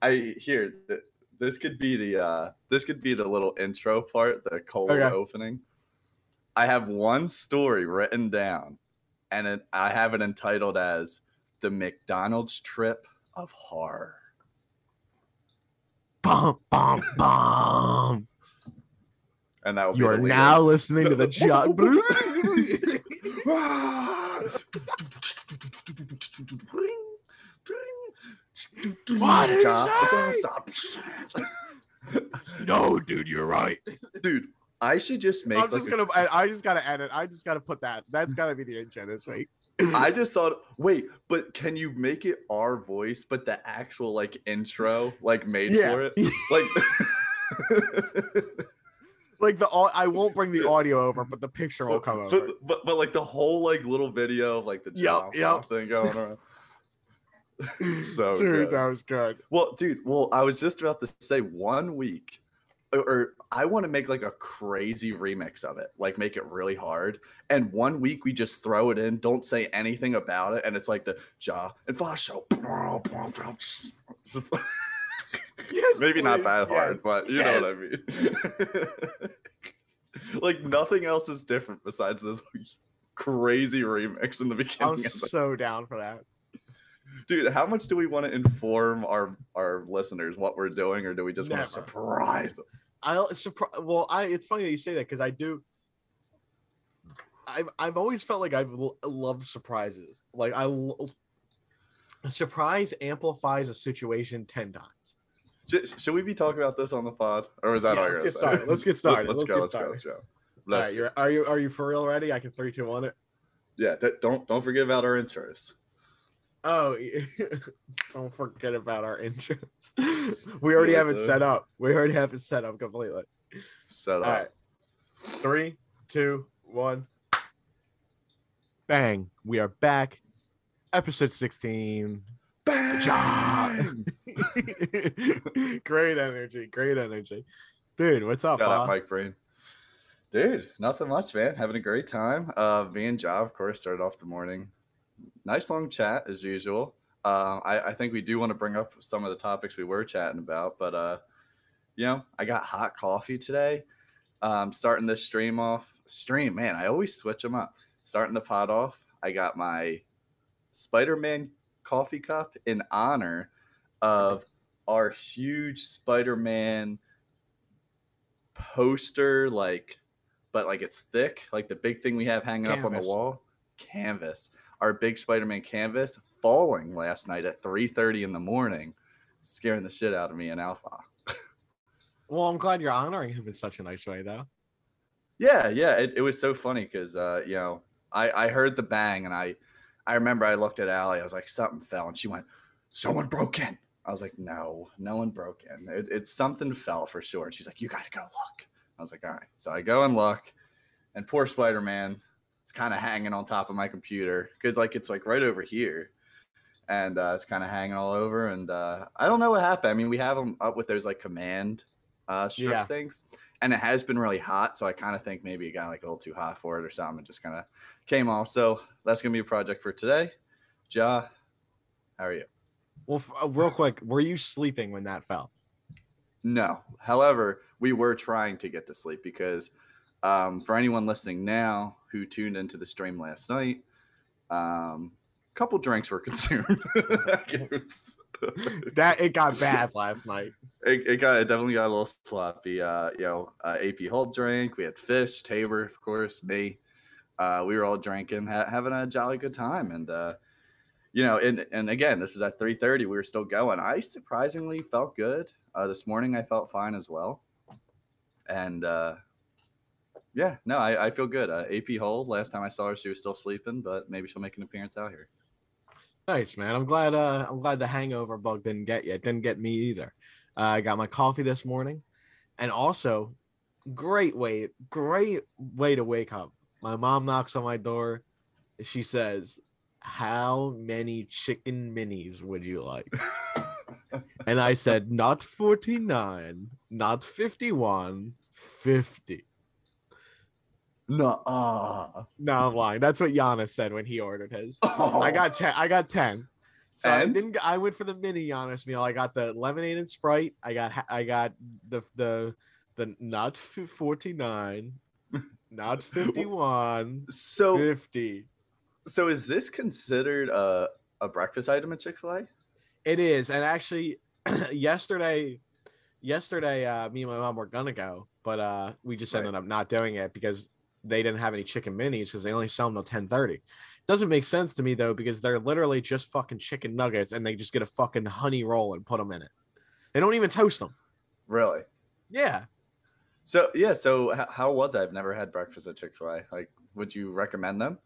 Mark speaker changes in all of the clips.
Speaker 1: I here th- this could be the uh this could be the little intro part, the cold
Speaker 2: Okay.
Speaker 1: opening. I have one story written down, and it, I have it entitled as "The McDonald's Trip of Horror."
Speaker 2: Bum, bum, bum.
Speaker 1: And that will
Speaker 2: You are now listening to the John. What is no, dude, you're right.
Speaker 1: Dude, I should just make.
Speaker 2: I'm
Speaker 1: like,
Speaker 2: just
Speaker 1: a-
Speaker 2: gonna. I, I just gotta edit. I just gotta put that. That's gotta be the intro this week.
Speaker 1: I just thought, wait, but can you make it our voice, but the actual like intro, like made
Speaker 2: Yeah.
Speaker 1: for it, like.
Speaker 2: like the. au- I won't bring the audio over, but the picture will come over.
Speaker 1: But, but but like the whole like little video of like the
Speaker 2: Yep,
Speaker 1: jump
Speaker 2: yep.
Speaker 1: thing going around. so
Speaker 2: dude,
Speaker 1: good.
Speaker 2: that was good.
Speaker 1: Well, dude, well, I was just about to say one week, or, or I want to make like a crazy remix of it, like make it really hard. And one week we just throw it in, don't say anything about it, and it's like the Ja and show. Just-
Speaker 2: Yes,
Speaker 1: Maybe not that hard,
Speaker 2: yes,
Speaker 1: but you know what I mean. like nothing else is different besides this crazy remix in the beginning.
Speaker 2: I'm so down for that.
Speaker 1: Dude, how much do we want to inform our our listeners what we're doing, or do we just want to surprise them?
Speaker 2: I'll surprise. Well, I. It's funny that you say that because I do. I've I've always felt like I've l- loved surprises. Like I, surprise amplifies a situation ten times.
Speaker 1: Should, should we be talking about this on the pod, or is that
Speaker 2: Yeah,
Speaker 1: all you're
Speaker 2: let's get
Speaker 1: say?
Speaker 2: started. Let's get started.
Speaker 1: Let's,
Speaker 2: Let's
Speaker 1: go. Let's go.
Speaker 2: started.
Speaker 1: Let's go.
Speaker 2: All
Speaker 1: Let's
Speaker 2: right, you're, are you are you for real ready? I can three, two, one it.
Speaker 1: yeah. don't don't forget about our intros.
Speaker 2: Oh, don't forget about our intros. we already have it set up. We already have it set up completely.
Speaker 1: Set up.
Speaker 2: All right. Three, two, one. Bang. We are back. Episode 16.
Speaker 1: Bang!
Speaker 2: job. great energy. Great energy. Dude, what's up,
Speaker 1: Shout out, Mike Brain. Dude, nothing much, man. Having a great time. Uh, me and Ja, of course, started off the morning. Nice long chat as usual. Uh, I, I think we do want to bring up some of the topics we were chatting about, but uh, you know, I got hot coffee today. Um, starting this stream off. Stream, man, I always switch them up. Starting the pot off, I got my Spider-Man coffee cup in honor of our huge Spider-Man poster, like, but like it's thick, like the big thing we have hanging up on the wall. Canvas. Our big Spider-Man canvas falling last night at 3:30 in the morning, scaring the shit out of me and Alpha.
Speaker 2: Well, I'm glad you're honoring him in such a nice way, though.
Speaker 1: Yeah, yeah. It, it was so funny because uh, you know, I, I heard the bang and I I remember I looked at Allie, I was like, something fell, and she went, Someone broke in. I was like, No, no one broke in. It, it's something fell for sure. And she's like, You gotta go look. I was like, All right. So I go and look, and poor Spider-Man, it's kind of hanging on top of my computer because like it's like right over here. And uh, it's kind of hanging all over, and uh, I don't know what happened. I mean, we have them up with those like command uh, strip
Speaker 2: Yeah.
Speaker 1: things, and it has been really hot. So I kind of think maybe it got like a little too hot for it or something. It just kind of came off. So that's gonna be a project for today. Ja, how are you?
Speaker 2: Well, f- uh, real quick, were you sleeping when that fell?
Speaker 1: No. However, we were trying to get to sleep because um, for anyone listening now who tuned into the stream last night, um, a couple drinks were consumed.
Speaker 2: That it got bad last night.
Speaker 1: it, it got it definitely got a little sloppy. Uh, you know, uh, AP Holt drank. We had Fish, Tabor, of course, me. Uh, we were all drinking, ha- having a jolly good time, and uh, you know, and and again, this is at three thirty. We were still going. I surprisingly felt good uh, this morning. I felt fine as well, and uh, yeah, no, I, I feel good. Uh, AP Holt. Last time I saw her, she was still sleeping, but maybe she'll make an appearance out here.
Speaker 2: Nice, man. I'm glad. Uh, I'm glad the hangover bug didn't get you. It didn't get me either. Uh, I got my coffee this morning, and also, great way, great way to wake up. My mom knocks on my door. She says, "How many chicken minis would you like?" and I said, "Not 49, not 51, 50."
Speaker 1: No, uh,
Speaker 2: No, I'm lying. That's what Giannis said when he ordered his. I got ten. I got ten. So I didn't. I went for the mini Giannis meal. I got the lemonade and Sprite. I got. I got the the the not forty nine, not fifty one,
Speaker 1: So
Speaker 2: fifty.
Speaker 1: so is this considered a a breakfast item at Chick Fil A?
Speaker 2: It is, and actually, yesterday, yesterday, uh, me and my mom were gonna go, but uh, we just
Speaker 1: Right.
Speaker 2: ended up not doing it because they didn't have any chicken minis because they only sell them till ten thirty. Doesn't make sense to me though because they're literally just fucking chicken nuggets and they just get a fucking honey roll and put them in it. They don't even toast them.
Speaker 1: Really?
Speaker 2: Yeah,
Speaker 1: So yeah. So h- how was it? I've never had breakfast at Chick Fil A. Like, would you recommend them?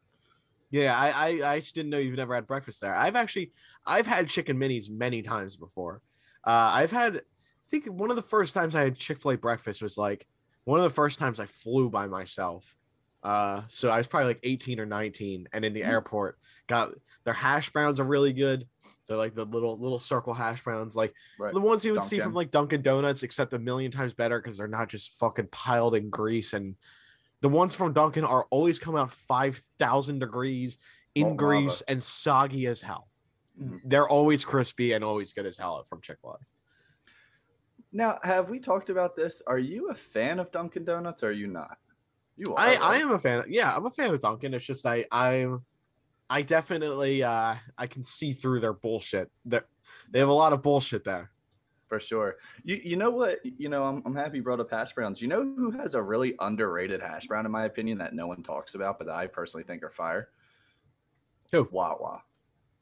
Speaker 2: yeah. I, I I didn't know you've never had breakfast there. I've actually I've had chicken minis many times before. Uh, I've had I think one of the first times I had Chick Fil A breakfast was like one of the first times I flew by myself. Uh, so I was probably like 18 or 19, and in the
Speaker 1: Mhm.
Speaker 2: airport, got their hash browns are really good. They're like the little little circle hash browns, like
Speaker 1: Right.
Speaker 2: the ones you would see from like Dunkin' Donuts, except a million times better because they're not just fucking piled in grease. And the ones from Dunkin' are always come out 5,000 degrees in
Speaker 1: lava.
Speaker 2: grease and soggy as hell.
Speaker 1: Mhm.
Speaker 2: They're always crispy and always good as hell from Chick Fil A.
Speaker 1: Now, have we talked about this? Are you a fan of Dunkin' Donuts or are you not? You are.
Speaker 2: I, I am a fan. Of, yeah, I'm a fan of Dunkin'. It's just I I'm I definitely uh I can see through their bullshit. They they have a lot of bullshit there.
Speaker 1: for sure. You you know what? You know, I'm, I'm happy you brought up hash browns. You know who has a really underrated hash brown, in my opinion, that no one talks about, but that I personally think are fire?
Speaker 2: Who?
Speaker 1: Wawa.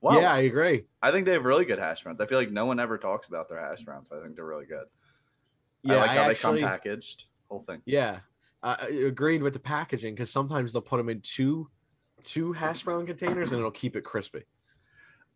Speaker 1: Wawa.
Speaker 2: Yeah, I agree.
Speaker 1: I think they have really good hash browns. I feel like no one ever talks about their hash browns. I think they're really good.
Speaker 2: Yeah,
Speaker 1: I like how
Speaker 2: actually,
Speaker 1: they come packaged. Whole thing.
Speaker 2: Yeah, uh, agreed with the packaging because sometimes they'll put them in two two hash brown containers and it'll keep it crispy.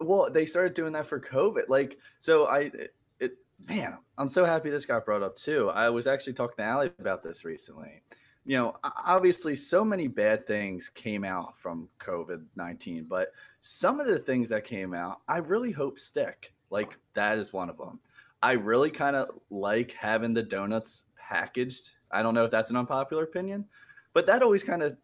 Speaker 1: Well, they started doing that for COVID. Like, so I, it, it, man, I'm so happy this got brought up too. I was actually talking to Allie about this recently. You know, obviously, so many bad things came out from COVID 19, but some of the things that came out, I really hope stick. Like, that is one of them. I really kind of like having the donuts packaged. I don't know if that's an unpopular opinion, but that always kind of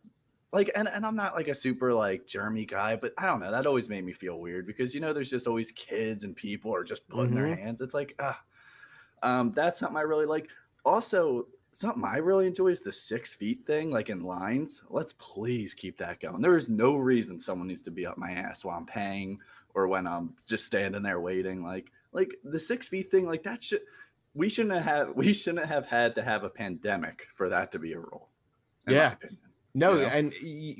Speaker 1: like and, and i'm not like a super like germy guy but i don't know that always made me feel weird because you know there's just always kids and people are just putting their
Speaker 2: Mhm.
Speaker 1: hands it's like ah um that's something i really like. Also something i really enjoy is the six feet thing like in lines. Let's please keep that going. There is no reason someone needs to be up my ass while i'm paying or when i'm just standing there waiting like like the six feet thing like that should we shouldn't have we shouldn't have had to have a pandemic for that to be a rule in my
Speaker 2: Yeah.
Speaker 1: opinion
Speaker 2: No,
Speaker 1: You know?
Speaker 2: and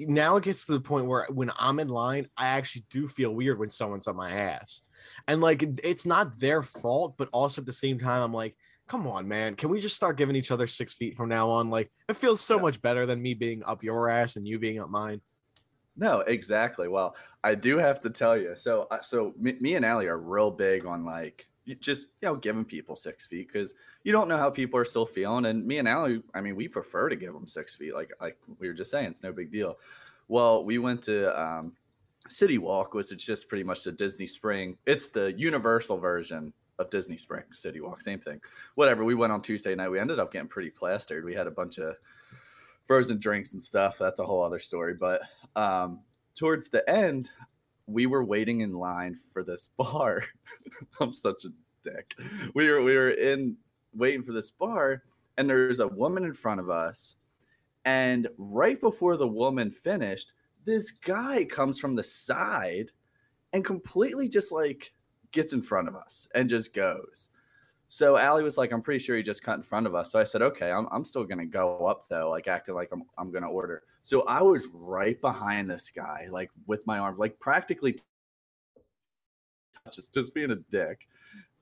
Speaker 2: now it gets to the point where when I'm in line, I actually do feel weird when someone's on my ass. And like it's not their fault, but also at the same time, I'm like, come on, man, can we just start giving each other six feet from now on? Like it feels so
Speaker 1: Yeah.
Speaker 2: much better than me being up your ass and you being up mine.
Speaker 1: No, exactly. Well, I do have to tell you. So, uh, so me, me and Allie are real big on like just you know giving people six feet because you don't know how people are still feeling. And me and Allie, I mean, we prefer to give them six feet. Like like we were just saying, it's no big deal. Well, we went to um, City Walk, which is just pretty much the Disney Spring. It's the Universal version of Disney Spring City Walk, same thing. Whatever. We went on Tuesday night. We ended up getting pretty plastered. We had a bunch of frozen drinks and stuff. That's a whole other story. But um, towards the end, we were waiting in line for this bar. I'm such a dick. We were we were in waiting for this bar, and there's a woman in front of us. And right before the woman finished, this guy comes from the side and completely just like gets in front of us and just goes. So Allie was like, I'm pretty sure he just cut in front of us. So I said, okay, I'm, I'm still going to go up though, like acting like I'm, I'm going to order. So I was right behind this guy, like with my arm, like practically just, just being a dick.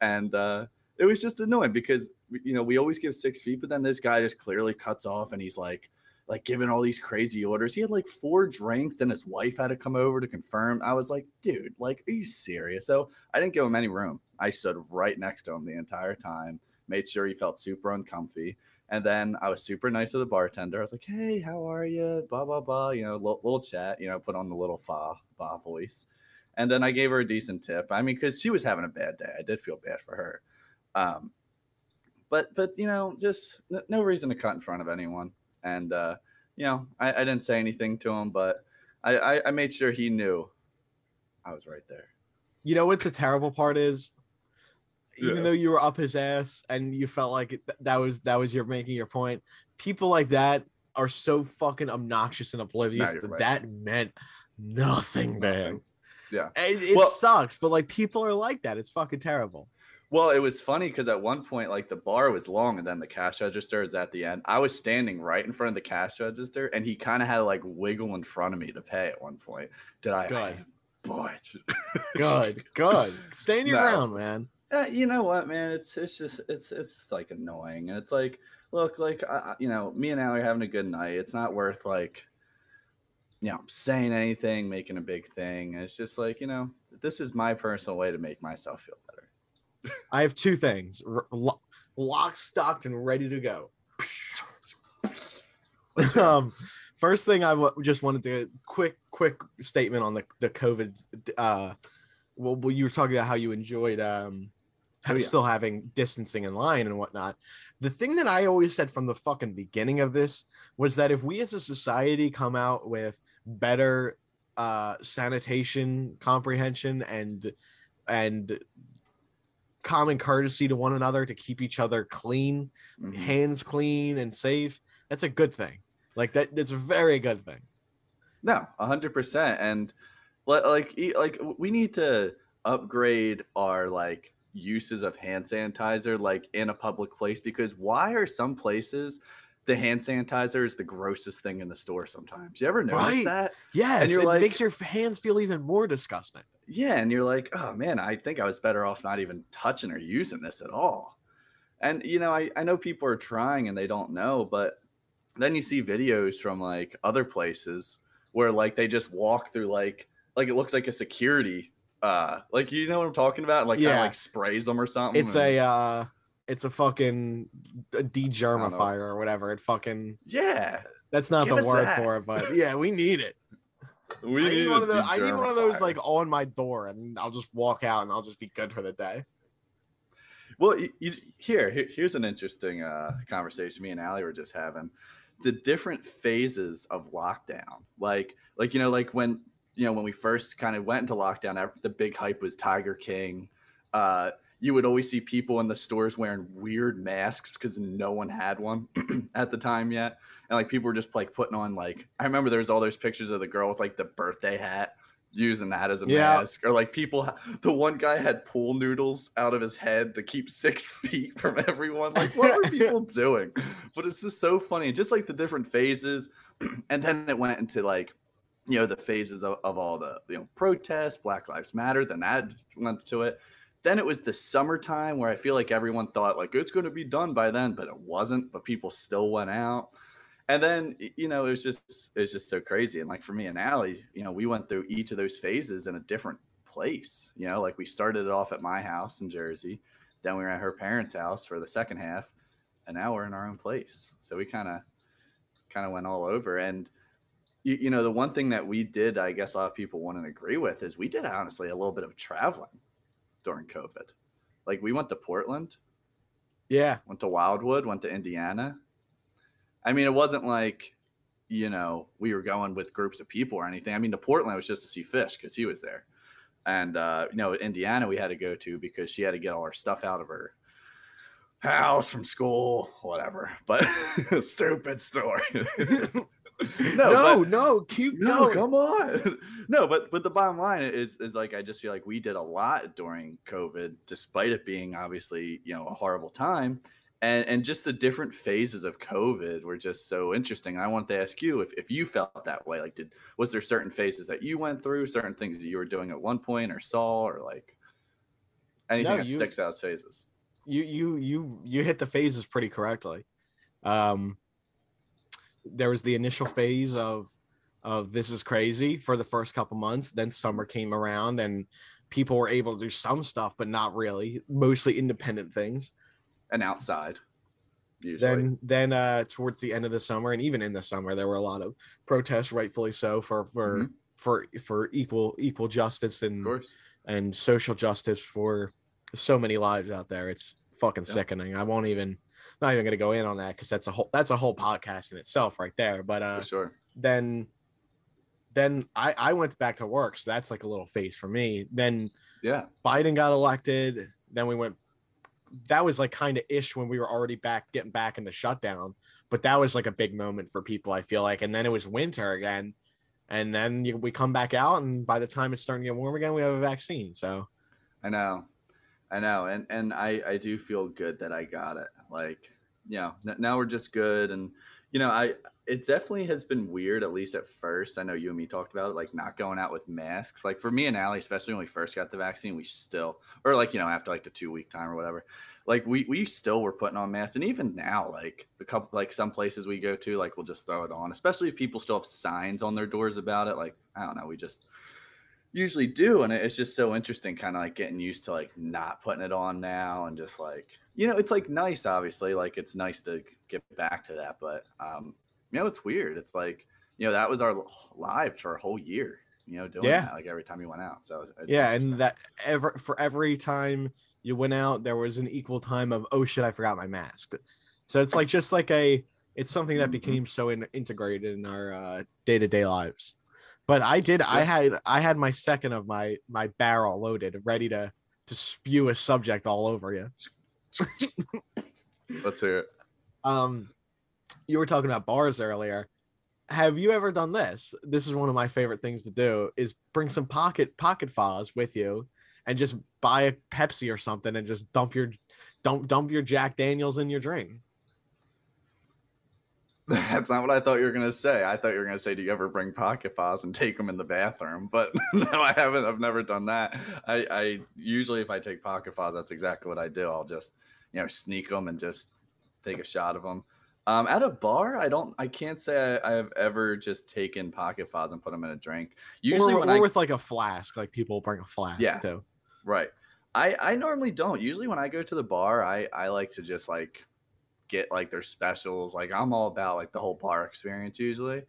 Speaker 1: And uh, it was just annoying because, you know, we always give six feet, but then this guy just clearly cuts off and he's like, like giving all these crazy orders. He had like four drinks, then his wife had to come over to confirm. I was like, dude, like, are you serious? So I didn't give him any room. I stood right next to him the entire time, made sure he felt super uncomfy. And then I was super nice to the bartender. I was like, hey, how are you? Blah, blah, blah. You know, little, little chat, you know, put on the little fa, fa voice. And then I gave her a decent tip. I mean, because she was having a bad day. I did feel bad for her. Um, but, but, you know, just n- no reason to cut in front of anyone. And, uh, you know, I, I didn't say anything to him, but I, I, I made sure he knew I was right there.
Speaker 2: You know what the terrible part is? Even
Speaker 1: Yeah.
Speaker 2: though you were up his ass and you felt like it, that was that was your making your point, people like that are so fucking obnoxious and oblivious that
Speaker 1: right.
Speaker 2: that meant nothing, man.
Speaker 1: Yeah.
Speaker 2: It, it
Speaker 1: Well-
Speaker 2: sucks, but like people are like that. It's fucking terrible.
Speaker 1: Well, it was funny because at one point, like the bar was long and then the cash register is at the end. I was standing right in front of the cash register and he kind of had to like wiggle in front of me to pay at one point. Did I?
Speaker 2: Good.
Speaker 1: Boy.
Speaker 2: Good, good. Stay in your
Speaker 1: No.
Speaker 2: ground, man.
Speaker 1: Uh, you know what, man? It's it's just it's it's like annoying. And it's like, look, like I- you know, me and Allie are having a good night. It's not worth like, you know, saying anything, making a big thing. It's just like, you know, this is my personal way to make myself feel better.
Speaker 2: I have two things: r- lo- locked, stocked, and ready to go. um, first thing I w- just wanted to quick, quick statement on the the COVID. Uh, well, well, you were talking about how you enjoyed um,
Speaker 1: Oh, yeah.
Speaker 2: still having distancing in line and whatnot. The thing that I always said from the fucking beginning of this was that if we as a society come out with better uh, sanitation comprehension and and common courtesy to one another to keep each other clean
Speaker 1: Mhm.
Speaker 2: hands clean and safe that's a good thing like that that's a very good thing
Speaker 1: No, a hundred percent. And like, like we need to upgrade our like uses of hand sanitizer, like in a public place, because why are some places the hand sanitizer is the grossest thing in the store? Sometimes you ever notice
Speaker 2: Right.
Speaker 1: that?
Speaker 2: yeah and
Speaker 1: you're
Speaker 2: it
Speaker 1: like-
Speaker 2: makes your hands feel even more disgusting
Speaker 1: Yeah, and you're like, oh man, I think I was better off not even touching or using this at all. And you know, I, I know people are trying and they don't know, but then you see videos from like other places where like they just walk through like like it looks like a security uh like you know what I'm talking about? Like
Speaker 2: Yeah.
Speaker 1: like sprays them or something.
Speaker 2: it's
Speaker 1: and-
Speaker 2: a uh it's a fucking degermifier or whatever it fucking
Speaker 1: yeah.
Speaker 2: that's not
Speaker 1: Give
Speaker 2: the word
Speaker 1: that.
Speaker 2: for it but yeah we need it
Speaker 1: We
Speaker 2: I need,
Speaker 1: need
Speaker 2: one of those, I need one of those like on my door and i'll just walk out and i'll just be good for the day
Speaker 1: Well, you, you, here, here, here's an interesting uh, conversation me and Allie were just having. The different phases of lockdown, like, like you know, like when you know when we first kind of went into lockdown, the big hype was Tiger King. Uh, you would always see people in the stores wearing weird masks because no one had one at the time yet, and like people were just like putting on like I remember there was all those pictures of the girl with like the birthday hat using that as a
Speaker 2: Yeah.
Speaker 1: mask. Or like people the one guy had pool noodles out of his head to keep six feet from everyone. Like what were people doing? But it's just so funny. Just like the different phases. And then it went into like you know the phases of, of all the you know protests black lives matter then that went to it. Then it was the summertime where i feel like everyone thought like it's going to be done by then but it wasn't but people still went out. And then you know it was just it was just so crazy. And like for me and Allie, you know we went through each of those phases in a different place you know? Like we started it off at my house in jersey then we were at her parents house for the second half and now we're in our own place. So we kind of kind of went all over. And you, you know the one thing that we did i guess a lot of people wouldn't agree with is we did honestly a little bit of traveling during covid like we went to portland
Speaker 2: yeah
Speaker 1: went to Wildwood, went to Indiana. I mean, it wasn't like, you know, we were going with groups of people or anything. I mean, to Portland was just to see Fish because he was there. And, uh, you know, Indiana we had to go to because she had to get all her stuff out of her house from school, whatever. But stupid story.
Speaker 2: no no,
Speaker 1: but-
Speaker 2: keep
Speaker 1: no,
Speaker 2: going.
Speaker 1: come on. no, but but the bottom line is is like I just feel like we did a lot during COVID, despite it being obviously you know a horrible time, and and just the different phases of COVID were just so interesting. I wanted to ask you if if you felt that way. Like, did was there certain phases that you went through, certain things that you were doing at one point, or saw, or like anything
Speaker 2: No,
Speaker 1: that
Speaker 2: you-
Speaker 1: sticks out as phases?
Speaker 2: you you you you hit the phases pretty correctly. Um, there was the initial phase of of this is crazy for the first couple months. Then summer came around and people were able to do some stuff, but not really. Mostly independent things.
Speaker 1: And outside, usually.
Speaker 2: Then then uh, towards the end of the summer and even in the summer, there were a lot of protests, rightfully so, for for
Speaker 1: Mhm.
Speaker 2: for for equal equal justice and
Speaker 1: of course.
Speaker 2: and social justice for so many lives out there. It's fucking
Speaker 1: Yeah.
Speaker 2: sickening. I won't even not even gonna go in on that because that's a whole that's a whole podcast in itself right there. But uh
Speaker 1: for sure.
Speaker 2: then then I I went back to work, so that's like a little phase for me. Then
Speaker 1: Yeah.
Speaker 2: Biden got elected. Then we went. That was like kind of ish when we were already back getting back into shutdown. But that was like a big moment for people. I feel like, and then it was winter again, and then you, we come back out, and by the time it's starting to get warm again, we have a vaccine. So
Speaker 1: I know, I know, and and I I do feel good that I got it. Like, you know, n- now we're just good, and you know, I it definitely has been weird, at least at first. I know you and me talked about it, like not going out with masks. Like for me and Allie, especially when we first got the vaccine, we still, or like you know, after like the two week time or whatever, like we we still were putting on masks, and even now, like a couple, like some places we go to, like we'll just throw it on, especially if people still have signs on their doors about it. Like I don't know, we just usually do and it's just so interesting kind of like getting used to like not putting it on now and just like you know it's like nice obviously like it's nice to get back to that but um you know it's weird it's like you know that was our lives for a whole year you know doing
Speaker 2: Yeah.
Speaker 1: that like every time you went out so it's
Speaker 2: yeah, and that ever for every time you went out, there was an equal time of oh shit, I forgot my mask. So it's like just like a it's something that
Speaker 1: Mhm.
Speaker 2: became so in, integrated in our day to day lives. But I did. I had I had my second of my my barrel loaded, ready to to spew a subject all over you.
Speaker 1: let's hear it
Speaker 2: Um, you were talking about bars earlier. Have you ever done this? This is one of my favorite things to do: is bring some pocket pocket files with you, and just buy a Pepsi or something, and just dump your dump dump your Jack Daniels in your drink.
Speaker 1: That's not what I thought you were gonna say. I thought you were gonna say, "Do you ever bring pocket files and take them in the bathroom?" But no, I haven't. I've never done that. I, I usually, if I take pocket files, that's exactly what I do. I'll just, you know, sneak them and just take a shot of them. Um, at a bar, I don't. I can't say I, I have ever just taken pocket files and put them in a drink. Usually,
Speaker 2: or,
Speaker 1: when
Speaker 2: or
Speaker 1: I
Speaker 2: with like a flask, like people bring a flask
Speaker 1: Yeah.
Speaker 2: too.
Speaker 1: Right. I I normally don't. Usually when I go to the bar, I I like to just like get like their specials. Like I'm all about like the whole bar experience usually.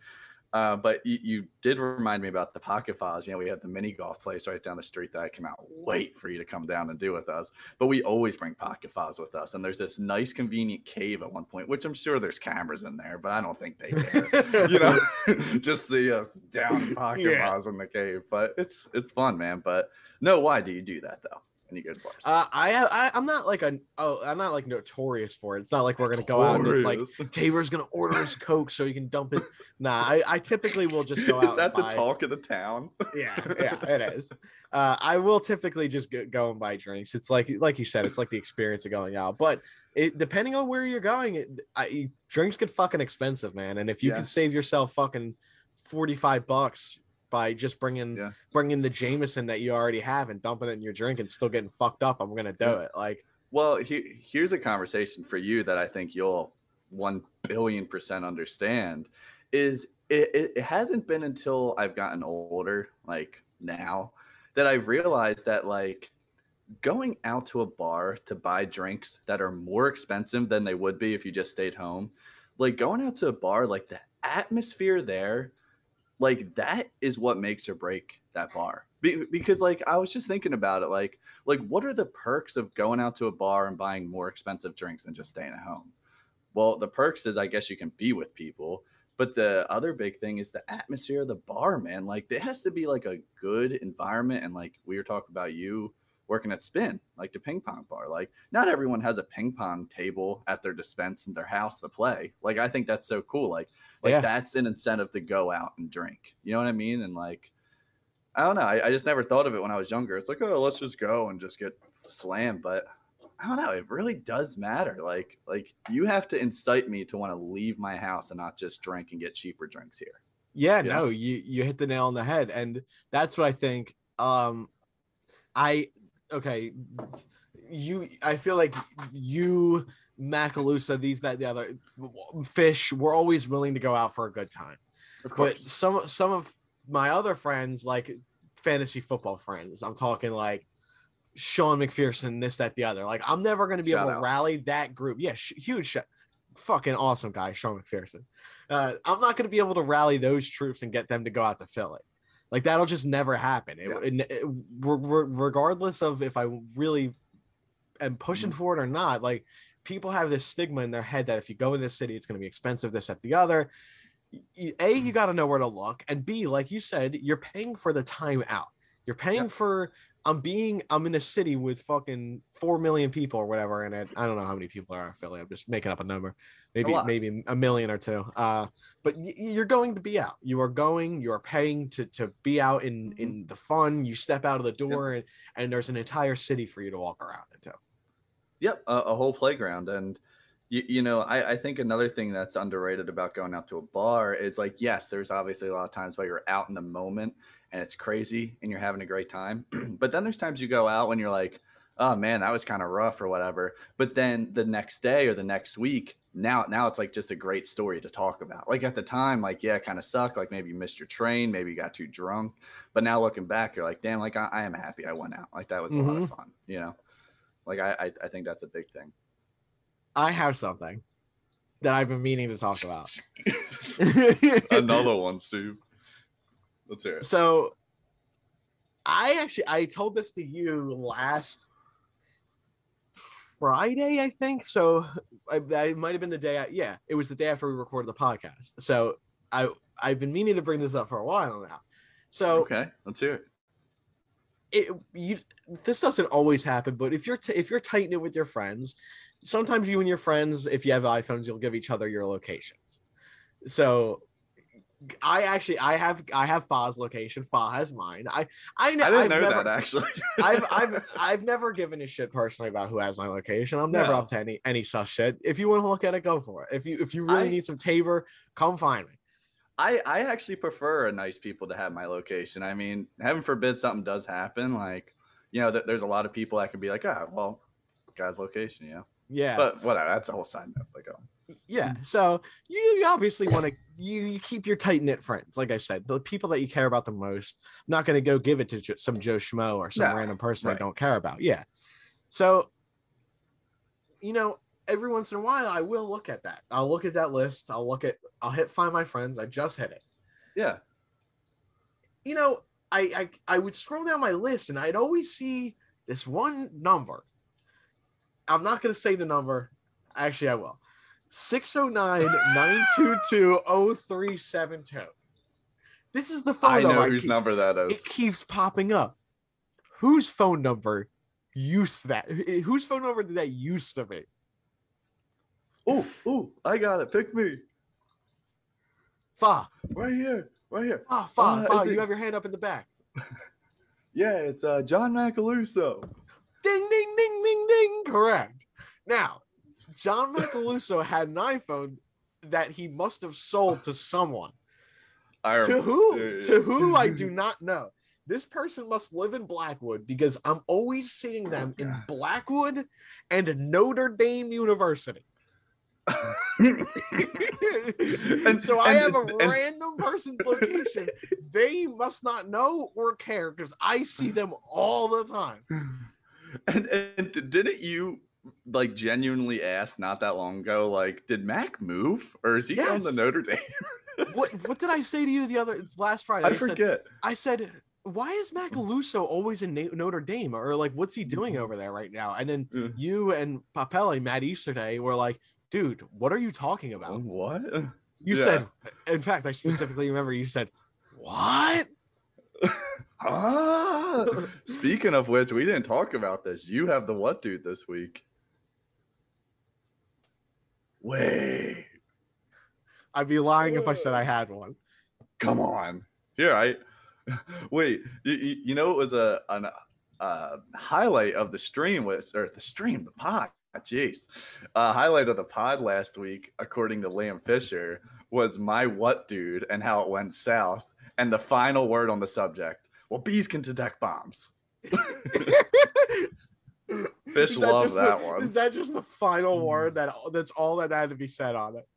Speaker 1: Uh, but you, you did remind me about the pocket files. You know, we had the mini golf place right down the street that I cannot wait for you to come down and do with us. But we always bring pocket files with us. And there's this nice convenient cave at one point, which I'm sure there's cameras in there, but I don't think they care. you know, just see us down pocket
Speaker 2: Yeah.
Speaker 1: files in the cave. But it's it's fun, man. But no, why do you do that though? When you go to bars?
Speaker 2: Uh, I, I I'm not like a oh I'm not like notorious for it. It's not like we're gonna go out and it's like Tabor's gonna order his coke so you can dump it. Nah, I, I typically will just go out.
Speaker 1: Is that the
Speaker 2: buy-
Speaker 1: talk of the town?
Speaker 2: Yeah, yeah, it is. Uh, I will typically just go, go and buy drinks. It's like like you said, it's like the experience of going out. But it depending on where you're going, it, I, drinks get fucking expensive, man. And if you
Speaker 1: Yeah.
Speaker 2: can save yourself fucking forty five bucks by just bringing
Speaker 1: Yeah.
Speaker 2: bringing the Jameson that you already have and dumping it in your drink and still getting fucked up, I'm gonna do
Speaker 1: Yeah.
Speaker 2: it. Like
Speaker 1: Well, he, here's a conversation for you that I think you'll one billion percent understand. Is it, it, it hasn't been until I've gotten older, like now, that I've realized that like going out to a bar to buy drinks that are more expensive than they would be if you just stayed home, like going out to a bar, like the atmosphere there, like that is what makes or break that bar. Be- because like I was just thinking about it, like like what are the perks of going out to a bar and buying more expensive drinks than just staying at home? Well, the perks is I guess you can be with people, but the other big thing is the atmosphere of the bar, man. Like it has to be like a good environment and like we were talking about you working at Spin, like the ping pong bar. Like not everyone has a ping pong table at their dispense in their house to play. Like I think that's so cool. Like like
Speaker 2: Yeah.
Speaker 1: that's an incentive to go out and drink. You know what I mean? And like I don't know. I, I just never thought of it when I was younger. It's like, oh, let's just go and just get slammed. But I don't know. It really does matter. Like, like you have to incite me to want to leave my house and not just drink and get cheaper drinks here.
Speaker 2: Yeah,
Speaker 1: Yeah.
Speaker 2: no, you you hit the nail on the head, and that's what I think. Um, I okay, you. I feel like you, Macaluso, these, that, the other, fish. We're always willing to go out for a good time.
Speaker 1: Of course.
Speaker 2: But some some of my other friends, like fantasy football friends, I'm talking like Sean McPherson, this, that, the other. Like I'm never going to be
Speaker 1: Shout
Speaker 2: able to rally that group. Yeah, sh- huge, sh- fucking awesome guy, Sean McPherson. Uh, I'm not going to be able to rally those troops and get them to go out to Philly. Like that'll just never happen. It,
Speaker 1: Yeah.
Speaker 2: it- it- re- regardless of if I really am pushing
Speaker 1: Mhm.
Speaker 2: for it or not. Like people have this stigma in their head that if you go in this city, it's going to be expensive, this, at the other a you got to know where to look, and b like you said, you're paying for the time out. You're paying
Speaker 1: Yep.
Speaker 2: for. I'm being. I'm in a city with fucking four million people or whatever in it. I don't know how many people are in Philly. I'm just making up a number. Maybe
Speaker 1: lot.
Speaker 2: maybe a million or two. Uh, but y- you're going to be out. You are going. You are paying to to be out in
Speaker 1: Mhm.
Speaker 2: in the fun. You step out of the door and and there's an entire city for you to walk around into.
Speaker 1: Yep, a, a whole playground. And you, you know, I, I think another thing that's underrated about going out to a bar is like, yes, there's obviously a lot of times where you're out in the moment and it's crazy and you're having a great time. but then there's times you go out when you're like, oh man, that was kind of rough or whatever. But then the next day or the next week, now now it's like just a great story to talk about. Like at the time, like yeah, kind of sucked. Like maybe you missed your train, maybe you got too drunk. But now looking back, you're like, damn, like I, I am happy I went out. Like that was a lot of mm-hmm. fun, you know. Like I, I I think that's a big thing.
Speaker 2: I have something that I've been meaning to talk about.
Speaker 1: Another one, Steve. Let's hear it.
Speaker 2: so I actually I told this to you last Friday, I think. So I, I might have been the day. I, yeah, it was the day after we recorded the podcast. So I I've been meaning to bring this up for a while now. So
Speaker 1: Okay, let's hear it.
Speaker 2: it you this doesn't always happen, but if you're t- if you're tight knit with your friends, sometimes you and your friends, if you have iPhones, you'll give each other your locations. So I actually I have I have Fa's location. Fa has mine. I I, kn-
Speaker 1: I didn't
Speaker 2: I've
Speaker 1: know
Speaker 2: never,
Speaker 1: that actually.
Speaker 2: I've I've I've never given a shit personally about who has my location. I'm never
Speaker 1: No.
Speaker 2: up to any any such shit. If you want to look at it, go for it. If you if you really
Speaker 1: I-
Speaker 2: need some Tabor, come find me.
Speaker 1: I I actually prefer a nice people to have my location. I mean, heaven forbid something does happen. Like, you know, th- there's a lot of people that could be like, ah, well, guy's location, you know.
Speaker 2: Yeah.
Speaker 1: But whatever. That's a whole side note. But go.
Speaker 2: Yeah mm. so you, you obviously want to you, you keep your tight knit friends like i said the people that you care about the most I'm not going to go give it to some joe schmo or some
Speaker 1: No,
Speaker 2: random person
Speaker 1: right.
Speaker 2: i don't care about yeah. So you know every once in a while i will look at that. I'll look at that list i'll look at i'll hit find my friends i just hit it.
Speaker 1: Yeah.
Speaker 2: you know i i, I would scroll down my list and i'd always see this one number. I'm not going to say the number actually i will 609-922-0372 this is the phone
Speaker 1: I
Speaker 2: number
Speaker 1: know
Speaker 2: I
Speaker 1: whose
Speaker 2: keep-
Speaker 1: number that
Speaker 2: it
Speaker 1: is.
Speaker 2: keeps popping up whose phone number used that whose phone number did that used to be
Speaker 1: Oh, oh, I got it. Pick me.
Speaker 2: fa
Speaker 1: Right here. Right here.
Speaker 2: fa fa
Speaker 1: Uh,
Speaker 2: fa you
Speaker 1: it-
Speaker 2: have your hand up in the back
Speaker 1: Yeah, it's uh John Macaluso.
Speaker 2: Ding, ding, ding, ding, ding. Correct. Now, John Macaluso had an iPhone that he must have sold to someone.
Speaker 1: I
Speaker 2: To who? To who? I do not know. This person must live in Blackwood because I'm always seeing oh, them in Blackwood and Notre Dame University.
Speaker 1: And-
Speaker 2: so I
Speaker 1: and-
Speaker 2: have a
Speaker 1: and-
Speaker 2: random person's location. They must not know or care because I see them all the time.
Speaker 1: and, and didn't you like genuinely asked not that long ago like did mac move or is he going to notre dame
Speaker 2: What what did I say to you the other last Friday?
Speaker 1: i
Speaker 2: said-
Speaker 1: forget
Speaker 2: I said, why is Macaluso mm. always in Na- Notre Dame? Or like, what's he doing mm-hmm. over there right now? And then
Speaker 1: Yeah.
Speaker 2: you and Papele, Matt Easterday, were like, dude, what are you talking about?
Speaker 1: what
Speaker 2: You
Speaker 1: yeah.
Speaker 2: said, in fact, I specifically remember you said, what?
Speaker 1: ah speaking of which we didn't talk about this you have the what dude this week wait.
Speaker 2: I'd be lying if I said I had one.
Speaker 1: come on. Here i wait you, you, know it was a an uh highlight of the stream was or the stream the pod jeez. Uh highlight of the pod last week according to liam fisher was my what dude and how it went south and the final word on the subject. Well bees can detect bombs Fish
Speaker 2: Is
Speaker 1: love that
Speaker 2: the-
Speaker 1: one.
Speaker 2: Is that just the final word that that's all that had to be said on it?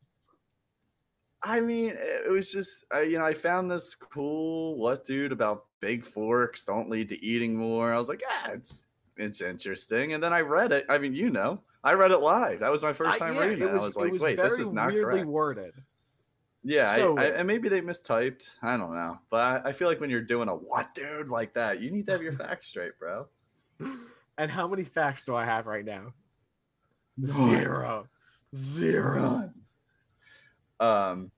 Speaker 1: I mean, it was just uh, you know I found this cool what dude about big forks don't lead to eating more. I was like, yeah, it's it's interesting. And then I read it. I mean, you know, I read it live. That was my first
Speaker 2: I-
Speaker 1: time
Speaker 2: yeah,
Speaker 1: reading it. I was like, wait, this is not
Speaker 2: weirdly
Speaker 1: correct.
Speaker 2: worded.
Speaker 1: Yeah,
Speaker 2: So-
Speaker 1: I, I, and maybe they mistyped. I don't know, but I, I feel like when you're doing a what dude like that, you need to have your facts straight, bro.
Speaker 2: And how many facts do I have right now? Zero. Zero.
Speaker 1: Um,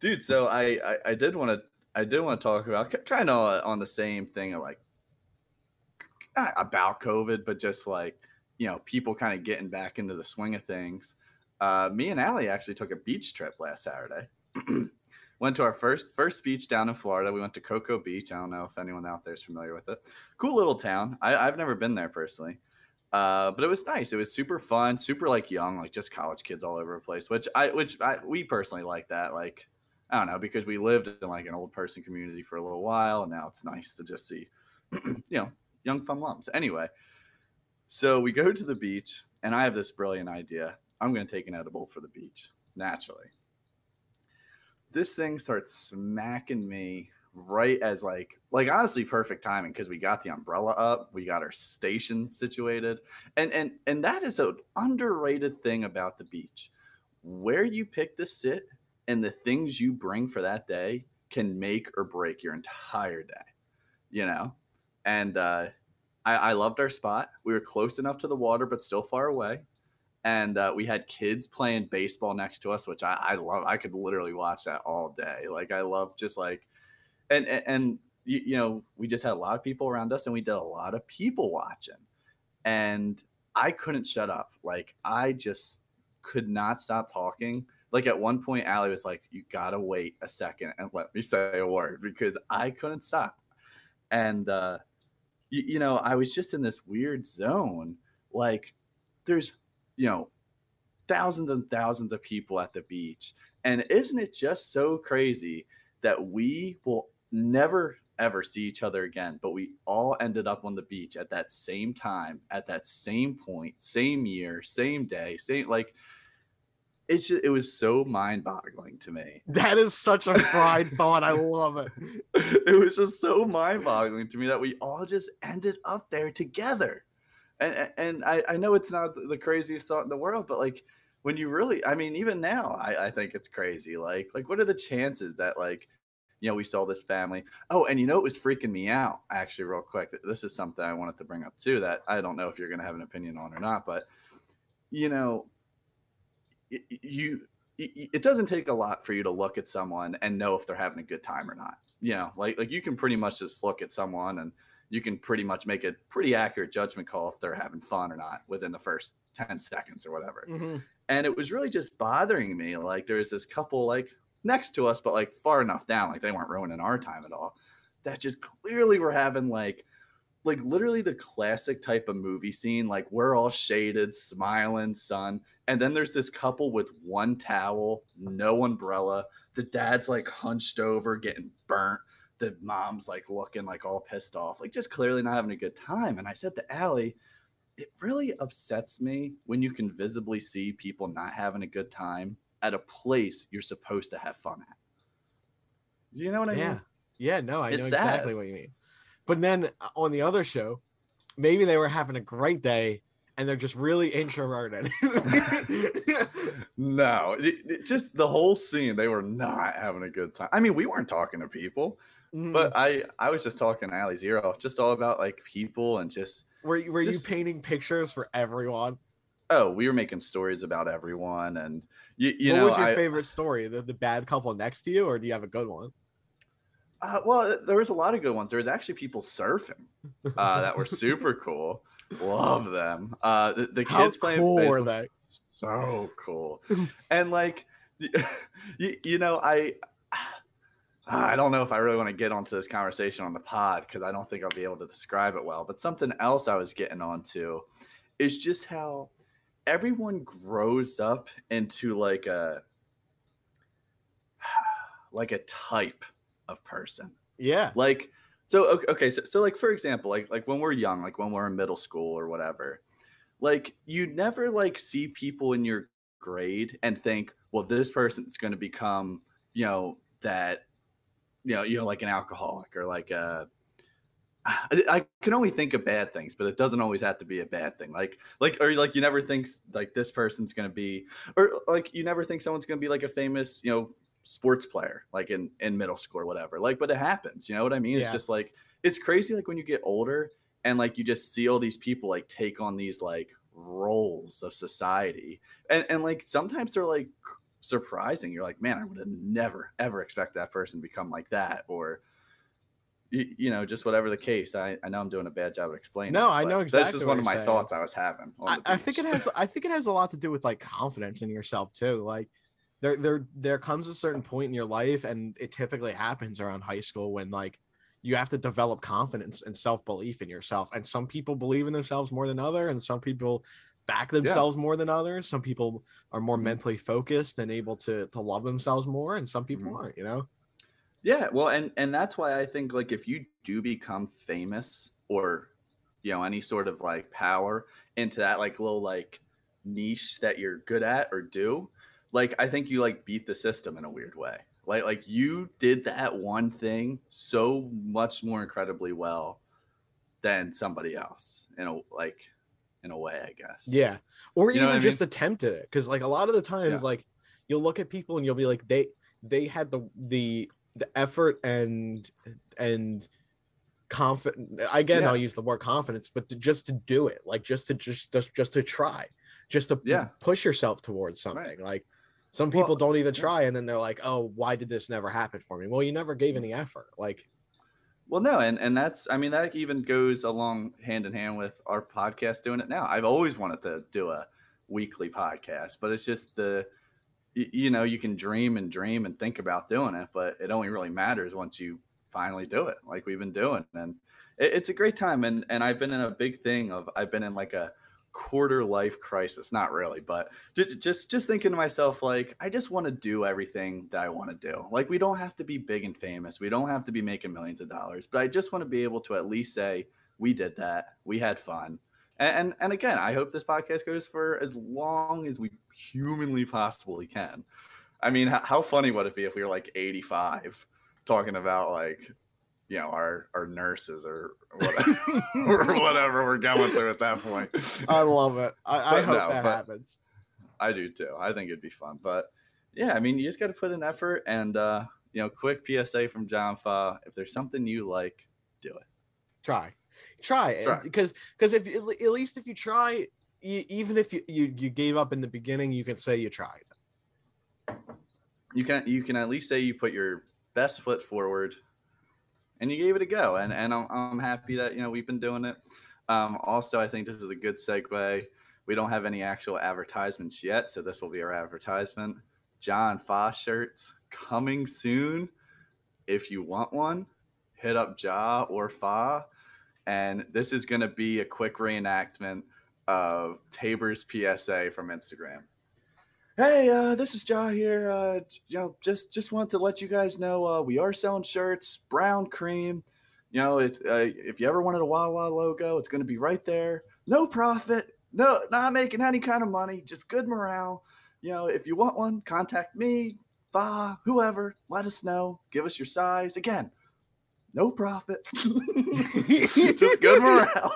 Speaker 1: dude. So I I, I did want to I did want to talk about kind of on the same thing like about COVID, but just like you know people kind of getting back into the swing of things. Uh, me and Allie actually took a beach trip last Saturday. went to our first first beach down in Florida. We went to Cocoa Beach. I don't know if anyone out there is familiar with it. Cool little town. I, I've never been there personally, uh, but it was nice. It was super fun, super like young, like just college kids all over the place. Which I which I, we personally like that. Like I don't know because we lived in like an old person community for a little while, and now it's nice to just see, you know, young fun lumps. Anyway, so we go to the beach, and I have this brilliant idea. I'm going to take an edible for the beach naturally. This thing starts smacking me right as like like honestly perfect timing because we got the umbrella up we got our station situated and and and that is an underrated thing about the beach. Where you pick to sit and the things you bring for that day can make or break your entire day you know? And uh I, I loved our spot. We were close enough to the water but still far away and uh, we had kids playing baseball next to us, which I, I love. I could literally watch that all day. Like I love just like, and and, and you, you, know, we just had a lot of people around us, and we did a lot of people watching, and I couldn't shut up. Like I just could not stop talking. Like at one point, Allie was like, "You gotta wait a second and let me say a word," because I couldn't stop. And uh, you, you know, I was just in this weird zone. Like, there's you know, thousands and thousands of people at the beach. And isn't it just so crazy that we will never ever see each other again, but we all ended up on the beach at that same time, at that same point, same year, same day, same like it's just, it was so mind-boggling to me.
Speaker 2: That is such a fried thought. I love it.
Speaker 1: It was just so mind-boggling to me that we all just ended up there together and and I, I know it's not the craziest thought in the world, but like when you really, I mean, even now, I, I think it's crazy. Like, like what are the chances that like, you know, we saw this family? Oh, and you know, it was freaking me out actually, real quick. This is something I wanted to bring up too. That I don't know if you're going to have an opinion on or not, but you know, you it doesn't take a lot for you to look at someone and know if they're having a good time or not. You know, like like you can pretty much just look at someone and you can pretty much make a pretty accurate judgment call if they're having fun or not within the first 10 seconds or whatever. Mm-hmm. And it was really just bothering me. Like there was this couple like next to us, but like far enough down, like they weren't ruining our time at all. That just clearly were having like like literally the classic type of movie scene. Like we're all shaded, smiling, sun. And then there's this couple with one towel, no umbrella. The dad's like hunched over, getting burnt the mom's like looking like all pissed off, like just clearly not having a good time. And I said to Allie, it really upsets me when you can visibly see people not having a good time at a place you're supposed to have fun at. Do you know what I
Speaker 2: yeah.
Speaker 1: mean?
Speaker 2: Yeah, no, I it's know sad. exactly what you mean. But then uh, on the other show, maybe they were having a great day and they're just really introverted.
Speaker 1: no, it, it, just the whole scene, they were not having a good time. I mean, we weren't talking to people. Mm. But I I was just talking Allie's ear off, just all about like people and just.
Speaker 2: Were you, were
Speaker 1: just,
Speaker 2: you painting pictures for everyone?
Speaker 1: Oh, we were making stories about everyone, and you, you
Speaker 2: what
Speaker 1: know.
Speaker 2: What was your
Speaker 1: I,
Speaker 2: favorite story? The, the bad couple next to you, or do you have a good one?
Speaker 1: Uh, well, there was a lot of good ones. There was actually people surfing uh, that were super cool. Love them. Uh, the, the kids
Speaker 2: How
Speaker 1: playing
Speaker 2: cool baseball, were they?
Speaker 1: So cool. and like, you, you know, I Ah, I don't know if I really want to get onto this conversation on the pod because I don't think I'll be able to describe it well. But something else I was getting onto is just how everyone grows up into like a like a type of person.
Speaker 2: Yeah.
Speaker 1: Like so okay, so, so like for example, like like when we're young, like when we're in middle school or whatever, like you never like see people in your grade and think, well, this person's going to become, you know, that you know, you know, like an alcoholic or like a. I can only think of bad things, but it doesn't always have to be a bad thing. Like, like, or like you never think like this person's gonna be, or like you never think someone's gonna be like a famous, you know, sports player, like in in middle school or whatever. Like, but it happens. You know what I mean? Yeah. It's just like it's crazy. Like when you get older and like you just see all these people like take on these like roles of society, and and like sometimes they're like surprising. You're like, man, I would have never ever expect that person to become like that, or you, you know, just whatever the case. I, I know I'm doing a bad job of explaining.
Speaker 2: No,
Speaker 1: it,
Speaker 2: I know exactly
Speaker 1: This is one of my
Speaker 2: saying.
Speaker 1: thoughts I was having.
Speaker 2: I, I think it has I think it has a lot to do with like confidence in yourself too. Like there there there comes a certain point in your life and it typically happens around high school when like you have to develop confidence and self-belief in yourself. And some people believe in themselves more than other and some people back themselves more than others. Some people are more
Speaker 1: Mhm.
Speaker 2: mentally focused and able to to love themselves more and some people
Speaker 1: Mhm.
Speaker 2: aren't, you know?
Speaker 1: Yeah, well, and and that's why I think like if you do become famous or you know any sort of like power into that like little like niche that you're good at or do, like I think you like beat the system in a weird way. Like like you did that one thing so much more incredibly well than somebody else You know, like in a way, I guess.
Speaker 2: Yeah. Or
Speaker 1: You
Speaker 2: even
Speaker 1: I
Speaker 2: just attempt it. Cause like a lot of the times,
Speaker 1: Yeah.
Speaker 2: like you'll look at people and you'll be like, they they had the the the effort and and confident again,
Speaker 1: Yeah.
Speaker 2: I'll use the word confidence, but to, just to do it, like just to just just just to try, just to
Speaker 1: Yeah.
Speaker 2: push yourself towards something. Like some
Speaker 1: Well,
Speaker 2: people don't even try and then they're like, Oh, why did this never happen for me? Well, you never gave mm. any effort. Like
Speaker 1: Well, no, and and that's I mean that even goes along hand in hand with our podcast doing it now. I've always wanted to do a weekly podcast, but it's just the you know you can dream and dream and think about doing it, but it only really matters once you finally do it, like we've been doing, and it, it's a great time. And and I've been in a big thing of I've been in like a quarter life crisis, not really, but ju- just just thinking to myself like I just want to do everything that I want to do. Like we don't have to be big and famous. We don't have to be making millions of dollars, but I just want to be able to at least say we did that. We had fun. And and, and again, I hope this podcast goes for as long as we humanly possibly can. I mean, how, how funny would it be if we were like 85 talking about like you know our our nurses or whatever, or whatever we're going through at that point.
Speaker 2: I love it. I, I hope
Speaker 1: no,
Speaker 2: that happens.
Speaker 1: I do too. I think it'd be fun. But yeah, I mean, you just got to put in effort. And, uh, you know, quick PSA from Ja and Fa if there's something you like, do it.
Speaker 2: try try it because because if at least if you try e- even if you, you you gave up in the beginning you can say you tried
Speaker 1: You can, you can at least say you put your best foot forward and you gave it a go. And, and I'm, I'm happy that, you know, we've been doing it. Um, also, I think this is a good segue. We don't have any actual advertisements yet. So this will be our advertisement. Ja and Fa shirts coming soon. If you want one, hit up Ja or Fa. And this is going to be a quick reenactment of Tabor's PSA from Instagram. Hey, uh, this is Ja here. Uh, you know, just just want to let you guys know uh, we are selling shirts, brown cream. You know, it's uh, if you ever wanted a Wawa logo, it's going to be right there. No profit, no, not making any kind of money, just good morale. You know, if you want one, contact me, Fa, whoever. Let us know. Give us your size. Again, no profit, just good morale.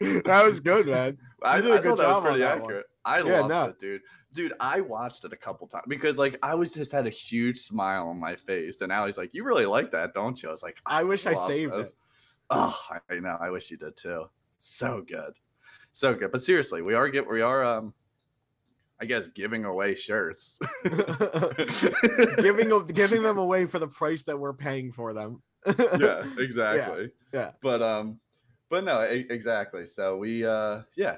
Speaker 2: that was good man
Speaker 1: I,
Speaker 2: did a
Speaker 1: I
Speaker 2: good
Speaker 1: thought that was
Speaker 2: job
Speaker 1: pretty
Speaker 2: that one.
Speaker 1: I
Speaker 2: Yeah,
Speaker 1: loved
Speaker 2: no.
Speaker 1: it, dude. Dude, I watched it a couple times because like I was just had a huge smile on my face, and Allie's like, "You really like that, don't you?" I was like,
Speaker 2: I wish I saved
Speaker 1: this."
Speaker 2: it.
Speaker 1: Oh, I know. I wish you did too. So good, so good. But seriously, we are get we are um, I guess giving away shirts.
Speaker 2: giving giving them away for the price that we're paying for them
Speaker 1: yeah, exactly.
Speaker 2: yeah.
Speaker 1: But um, but no, exactly. So we uh, yeah.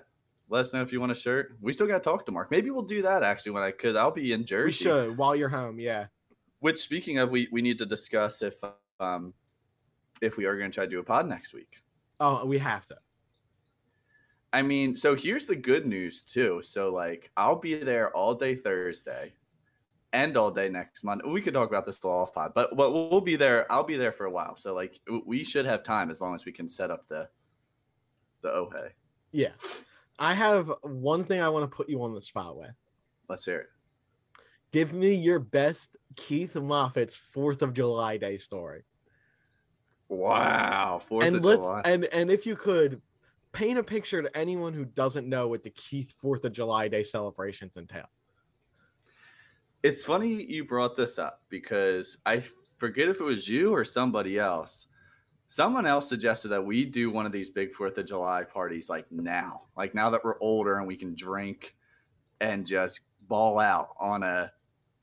Speaker 1: Let us know if you want a shirt. We still got to talk to Mark. Maybe we'll do that actually when I, because I'll be in Jersey.
Speaker 2: we should while you're home yeah
Speaker 1: Which, speaking of, we we need to discuss if um if we are going to try to do a pod next week.
Speaker 2: oh we have to
Speaker 1: I mean, so here's the good news too. So like, I'll be there all day Thursday, and all day next Monday. We could talk about this all off pod, but but we'll be there. I'll be there for a while. So like, we should have time as long as we can set up the the ohe.
Speaker 2: yeah i have one thing i want to put you on the spot with
Speaker 1: Let's hear it.
Speaker 2: give me your best keith moffat's fourth of july day story
Speaker 1: Wow, Fourth
Speaker 2: and
Speaker 1: of
Speaker 2: let's
Speaker 1: July.
Speaker 2: and and if you could paint a picture to anyone who doesn't know what the Keith Fourth of July Day celebrations entail.
Speaker 1: It's funny you brought this up because I forget if it was you or somebody else. Someone else suggested that we do one of these big Fourth of July parties like now, like now that we're older and we can drink and just ball out on a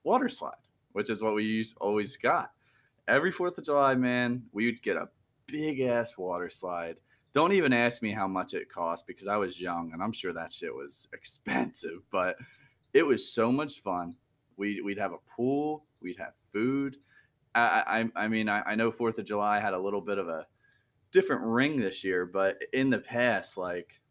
Speaker 1: water slide, which is what we use, always got. Every 4th of July, man, we would get a big ass water slide. Don't even ask me how much it cost because I was young and I'm sure that shit was expensive, but it was so much fun. We'd, we'd have a pool, we'd have food. I, I, I mean, I, I know 4th of July had a little bit of a different ring this year, but in the past, like,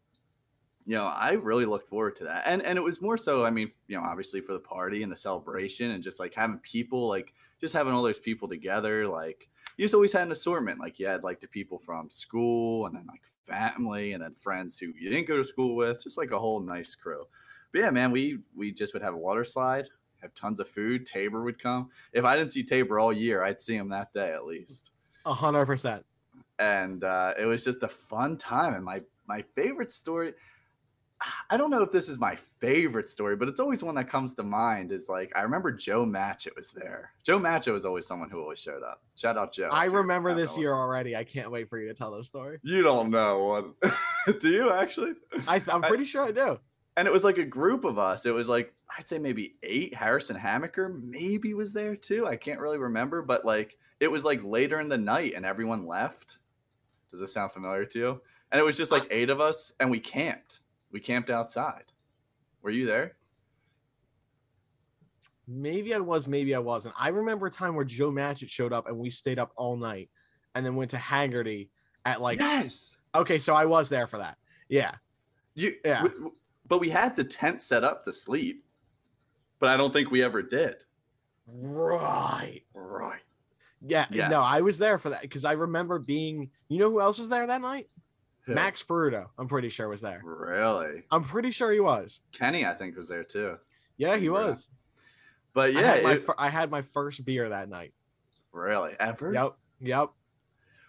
Speaker 1: you know, I really looked forward to that. And and it was more so, I mean, you know, obviously for the party and the celebration and just like having people like just having all those people together, like you just always had an assortment. Like you had like the people from school and then like family and then friends who you didn't go to school with, just like a whole nice crew. But yeah, man, we we just would have a water slide, have tons of food. Tabor would come. If I didn't see Tabor all year, I'd see him that day at least.
Speaker 2: A hundred percent.
Speaker 1: And uh, it was just a fun time. And my my favorite story. I don't know if this is my favorite story, but it's always one that comes to mind. Is like I remember Joe Matchett was there. Joe Matchett was always someone who always showed up. Shout out Joe.
Speaker 2: I remember this year already. I can't wait for you to tell the story.
Speaker 1: You don't know what? do you actually?
Speaker 2: I, am pretty I, sure I do.
Speaker 1: And it was like a group of us. It was like I'd say maybe eight. Harrison Hammaker maybe was there too. I can't really remember, but like it was like later in the night and everyone left. Does this sound familiar to you? And it was just uh like eight of us, and we camped we camped outside. Were you there?
Speaker 2: Maybe I was, maybe I wasn't. I remember a time where Joe Matchett showed up and we stayed up all night and then went to Haggerty at like
Speaker 1: Yes.
Speaker 2: Okay, so I was there for that. Yeah.
Speaker 1: You yeah. but we had the tent set up to sleep. But I don't think we ever did.
Speaker 2: Right.
Speaker 1: Right.
Speaker 2: Yeah. Yes. No, I was there for that because I remember being you know who else was there that night? Max Peruto, I'm pretty sure was there.
Speaker 1: Really?
Speaker 2: I'm pretty sure he was.
Speaker 1: Kenny, I think, was there too.
Speaker 2: Yeah, he was.
Speaker 1: But yeah,
Speaker 2: I had, my, it, I had my first beer that night.
Speaker 1: Really? Ever?
Speaker 2: Yep. Yep.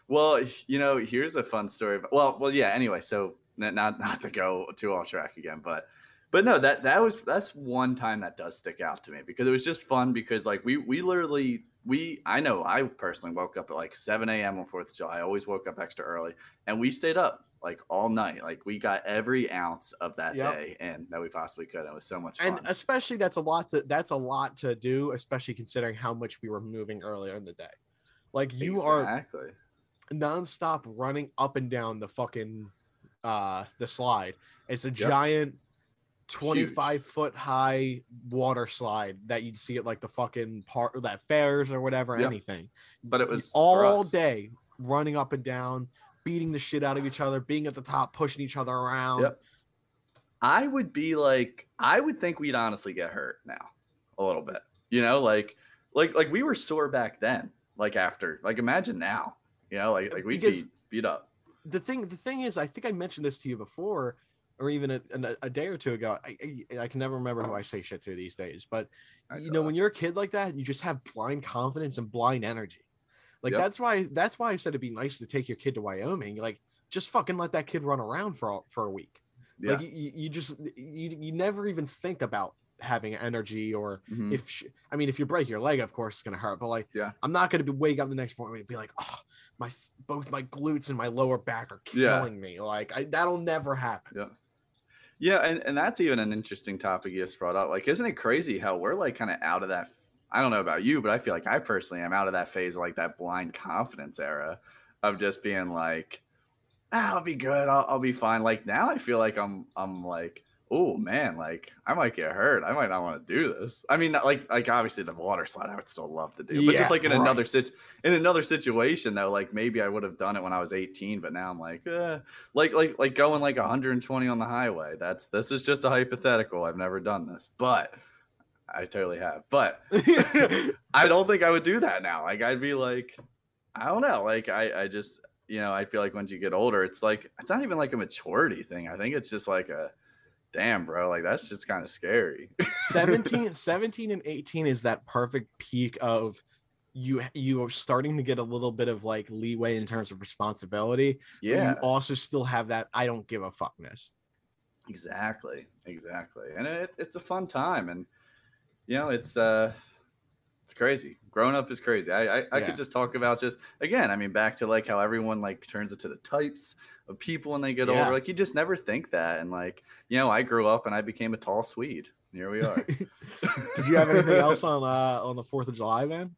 Speaker 1: Well, you know, here's a fun story. Well, well, yeah. Anyway, so not not to go too off track again, but but no, that that was that's one time that does stick out to me because it was just fun because like we we literally we I know I personally woke up at like 7 a.m. on Fourth of July. I always woke up extra early, and we stayed up like all night. Like we got every ounce of that yep. day and that we possibly could. It was so much fun.
Speaker 2: And especially that's a lot to that's a lot to do, especially considering how much we were moving earlier in the day. Like you exactly. are nonstop running up and down the fucking uh the slide. It's a yep. giant 25 Huge. foot high water slide that you'd see at like the fucking part that fairs or whatever, yep. anything.
Speaker 1: But it was
Speaker 2: all day running up and down beating the shit out of each other, being at the top, pushing each other around. Yep.
Speaker 1: I would be like, I would think we'd honestly get hurt now a little bit. You know, like, like, like we were sore back then. Like after, like imagine now. You know, like, like we'd be beat up.
Speaker 2: The thing, the thing is, I think I mentioned this to you before, or even a, a, a day or two ago. I, I, I can never remember who I say shit to these days, but you know, that. when you're a kid like that, you just have blind confidence and blind energy. Like yep. that's why that's why I said it'd be nice to take your kid to Wyoming. Like just fucking let that kid run around for for a week. Yeah. Like you, you just you, you never even think about having energy or mm-hmm. if she, I mean if you break your leg of course it's gonna hurt but like
Speaker 1: yeah
Speaker 2: I'm not gonna be wake up the next morning and be like oh my both my glutes and my lower back are killing yeah. me like I, that'll never happen
Speaker 1: yeah yeah and, and that's even an interesting topic you just brought up like isn't it crazy how we're like kind of out of that I don't know about you, but I feel like I personally am out of that phase of like that blind confidence era of just being like, ah, I'll be good, I'll, I'll be fine. Like now, I feel like I'm I'm like, oh man, like I might get hurt. I might not want to do this. I mean, like like obviously the water slide, I would still love to do, but yeah, just like in right. another sit in another situation though, like maybe I would have done it when I was 18, but now I'm like, eh. like like like going like 120 on the highway. That's this is just a hypothetical. I've never done this, but I totally have, but I don't think I would do that now. Like I'd be like, I don't know. Like I, I just, you know, I feel like once you get older, it's like it's not even like a maturity thing. I think it's just like a damn, bro. Like that's just kind of scary.
Speaker 2: 17, 17 and 18 is that perfect peak of you you are starting to get a little bit of like leeway in terms of responsibility.
Speaker 1: Yeah.
Speaker 2: You also still have that I don't give a fuckness.
Speaker 1: Exactly. Exactly. And it, it's a fun time and you know, it's uh It's crazy. Growing up is crazy. I I, I
Speaker 2: Yeah.
Speaker 1: could just talk about just again. I mean, back to like how everyone like turns into the types of people when they get
Speaker 2: Yeah.
Speaker 1: older. Like you just never think that. And like you know, I grew up and I became a tall Swede. Here we are.
Speaker 2: Did you have anything else on uh on the Fourth of July, man?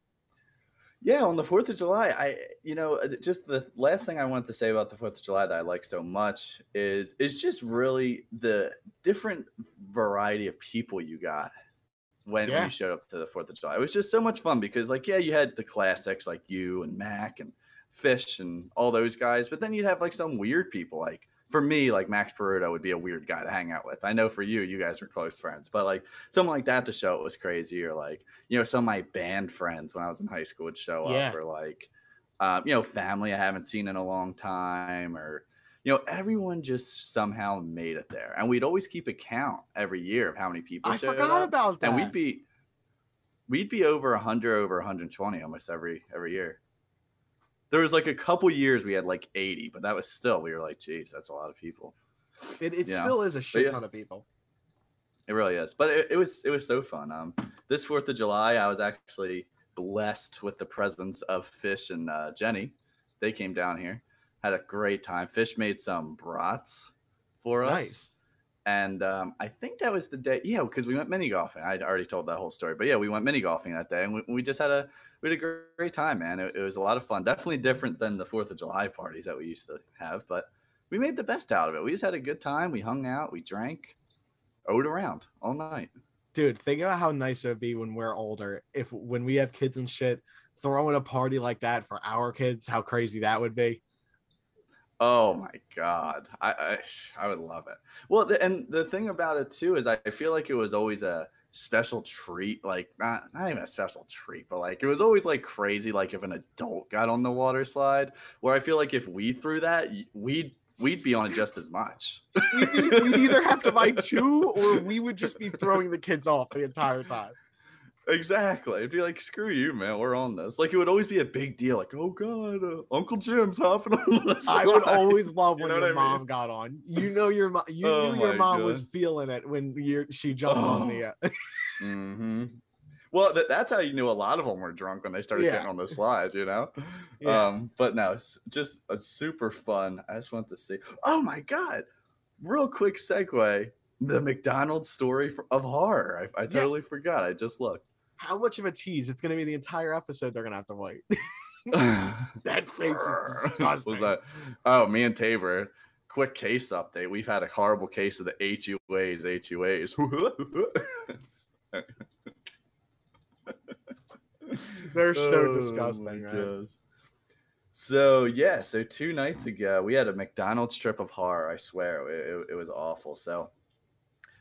Speaker 1: Yeah, on the Fourth of July, I you know uh, just the last thing I wanted to say about the Fourth of July that I like so much is is just really the different variety of people you got when,
Speaker 2: Yeah.
Speaker 1: you showed up to the Fourth of July. It was just so much fun because like yeah, you had the classics like you and Mac and Fish and all those guys, but then you'd have like some weird people like. For me, like Max Peruto would be a weird guy to hang out with. I know for you, you guys were close friends, but like someone like that to show it was crazy, or like you know, some of my band friends when I was in high school would show
Speaker 2: Yeah.
Speaker 1: up, or like, um, you know, family I haven't seen in a long time, or you know, everyone just somehow made it there, and we'd always keep a count every year of how many people
Speaker 2: I
Speaker 1: showed
Speaker 2: forgot
Speaker 1: up,
Speaker 2: about that.
Speaker 1: and we'd be we'd be over 100 over 120 almost every every year there was like a couple years we had like 80 but that was still we were like geez that's a lot of people
Speaker 2: it, it
Speaker 1: Yeah.
Speaker 2: still is a shit
Speaker 1: yeah.
Speaker 2: ton of people.
Speaker 1: It really is. But it, it was it was so fun. Um, this Fourth of July, I was actually blessed with the presence of Fish and uh, Jenny. They came down here, had a great time. Fish made some brats for us,
Speaker 2: Nice.
Speaker 1: and um, I think that was the day. Yeah, because we went mini golfing. I'd already told that whole story, but yeah, we went mini golfing that day, and we, we just had a we had a gr- great time, man. It, it was a lot of fun. Definitely different than the Fourth of July parties that we used to have, but we made the best out of it. We just had a good time. We hung out, we drank, owed around all night.
Speaker 2: Dude, think about how nice it would be when we're older. If when we have kids and shit, throwing a party like that for our kids, how crazy that would be.
Speaker 1: Oh my god, I I, I would love it. Well, the, and the thing about it too is I feel like it was always a special treat. Like not not even a special treat, but like it was always like crazy. Like if an adult got on the water slide, where I feel like if we threw that, we'd we'd be on it just as much.
Speaker 2: We'd, be- we'd either have to buy two or we would just be throwing the kids off the entire time.
Speaker 1: Exactly. It'd be like, screw you, man. We're on this. Like, it would always be a big deal. Like, oh god, uh, Uncle Jim's hopping on the
Speaker 2: I would always love
Speaker 1: You
Speaker 2: when
Speaker 1: know
Speaker 2: your
Speaker 1: I mean?
Speaker 2: mom got on. You know your mom. You
Speaker 1: Oh
Speaker 2: knew your mom was feeling it when you she jumped on the. Uh,
Speaker 1: hmm Well, th- that's how you knew a lot of them were drunk when they started
Speaker 2: Yeah.
Speaker 1: getting on the slides, you know.
Speaker 2: Yeah.
Speaker 1: Um, but no, it's just a super fun. I just want to see. Oh my god! Real quick segue: the McDonald's story of horror. I, I totally forgot. I just looked.
Speaker 2: How much of a tease? It's gonna be the entire episode. They're gonna have to wait. that face is disgusting.
Speaker 1: was that? Oh, me and Tabor. Quick case update. We've had a horrible case of the HUAs. HUAs.
Speaker 2: They're so
Speaker 1: Oh,
Speaker 2: disgusting,
Speaker 1: gosh. So yeah, so two nights ago we had a McDonald's trip of horror. I swear it, it, it was awful. So,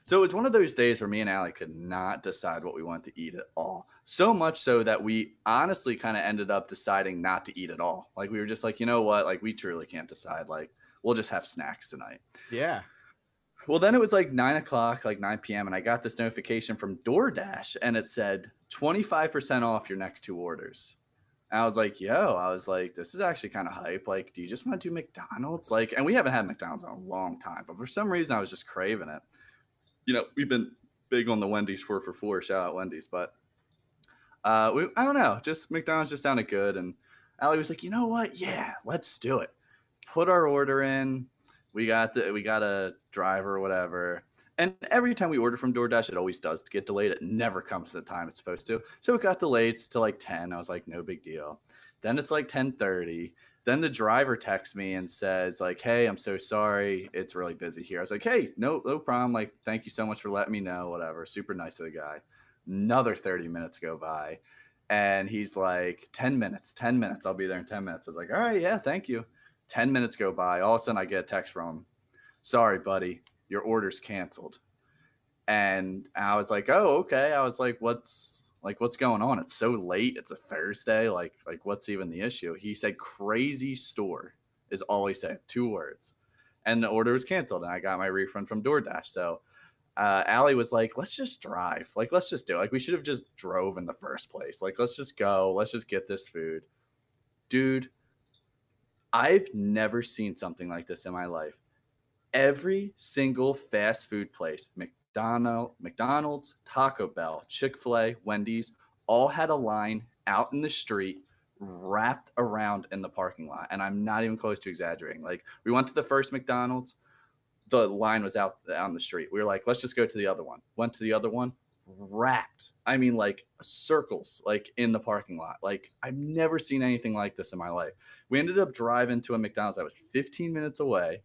Speaker 1: so it was one of those days where me and Allie could not decide what we wanted to eat at all. So much so that we honestly kind of ended up deciding not to eat at all. Like we were just like, you know what? Like we truly can't decide. Like we'll just have snacks tonight.
Speaker 2: Yeah.
Speaker 1: Well, then it was like nine o'clock, like 9 p.m., and I got this notification from DoorDash and it said 25% off your next two orders. And I was like, yo, I was like, this is actually kind of hype. Like, do you just want to do McDonald's? Like, and we haven't had McDonald's in a long time, but for some reason I was just craving it. You know, we've been big on the Wendy's four for four. Shout out Wendy's, but uh, we, I don't know. Just McDonald's just sounded good. And Allie was like, you know what? Yeah, let's do it. Put our order in we got the we got a driver or whatever and every time we order from DoorDash, it always does get delayed. It never comes at the time it's supposed to. So it got delayed to like 10. I was like, no big deal. Then it's like 10:30. Then the driver texts me and says, like, hey, I'm so sorry. It's really busy here. I was like, hey, no, no problem. Like, thank you so much for letting me know. Whatever. Super nice of the guy. Another 30 minutes go by. And he's like, 10 minutes, 10 minutes. I'll be there in 10 minutes. I was like, all right, yeah, thank you. 10 minutes go by. All of a sudden I get a text from him. Sorry, buddy your order's canceled. And I was like, oh, okay. I was like, what's like what's going on? It's so late. It's a Thursday. Like, like what's even the issue? He said crazy store is all he said, two words. And the order was canceled. And I got my refund from DoorDash. So uh Allie was like, let's just drive. Like, let's just do it. Like, we should have just drove in the first place. Like, let's just go. Let's just get this food. Dude, I've never seen something like this in my life every single fast food place McDonald, McDonald's, Taco Bell, Chick fil A, Wendy's all had a line out in the street wrapped around in the parking lot. And I'm not even close to exaggerating. Like we went to the first McDonald's, the line was out on the street. We were like, let's just go to the other one. Went to the other one, wrapped. I mean, like circles, like in the parking lot. Like I've never seen anything like this in my life. We ended up driving to a McDonald's that was 15 minutes away.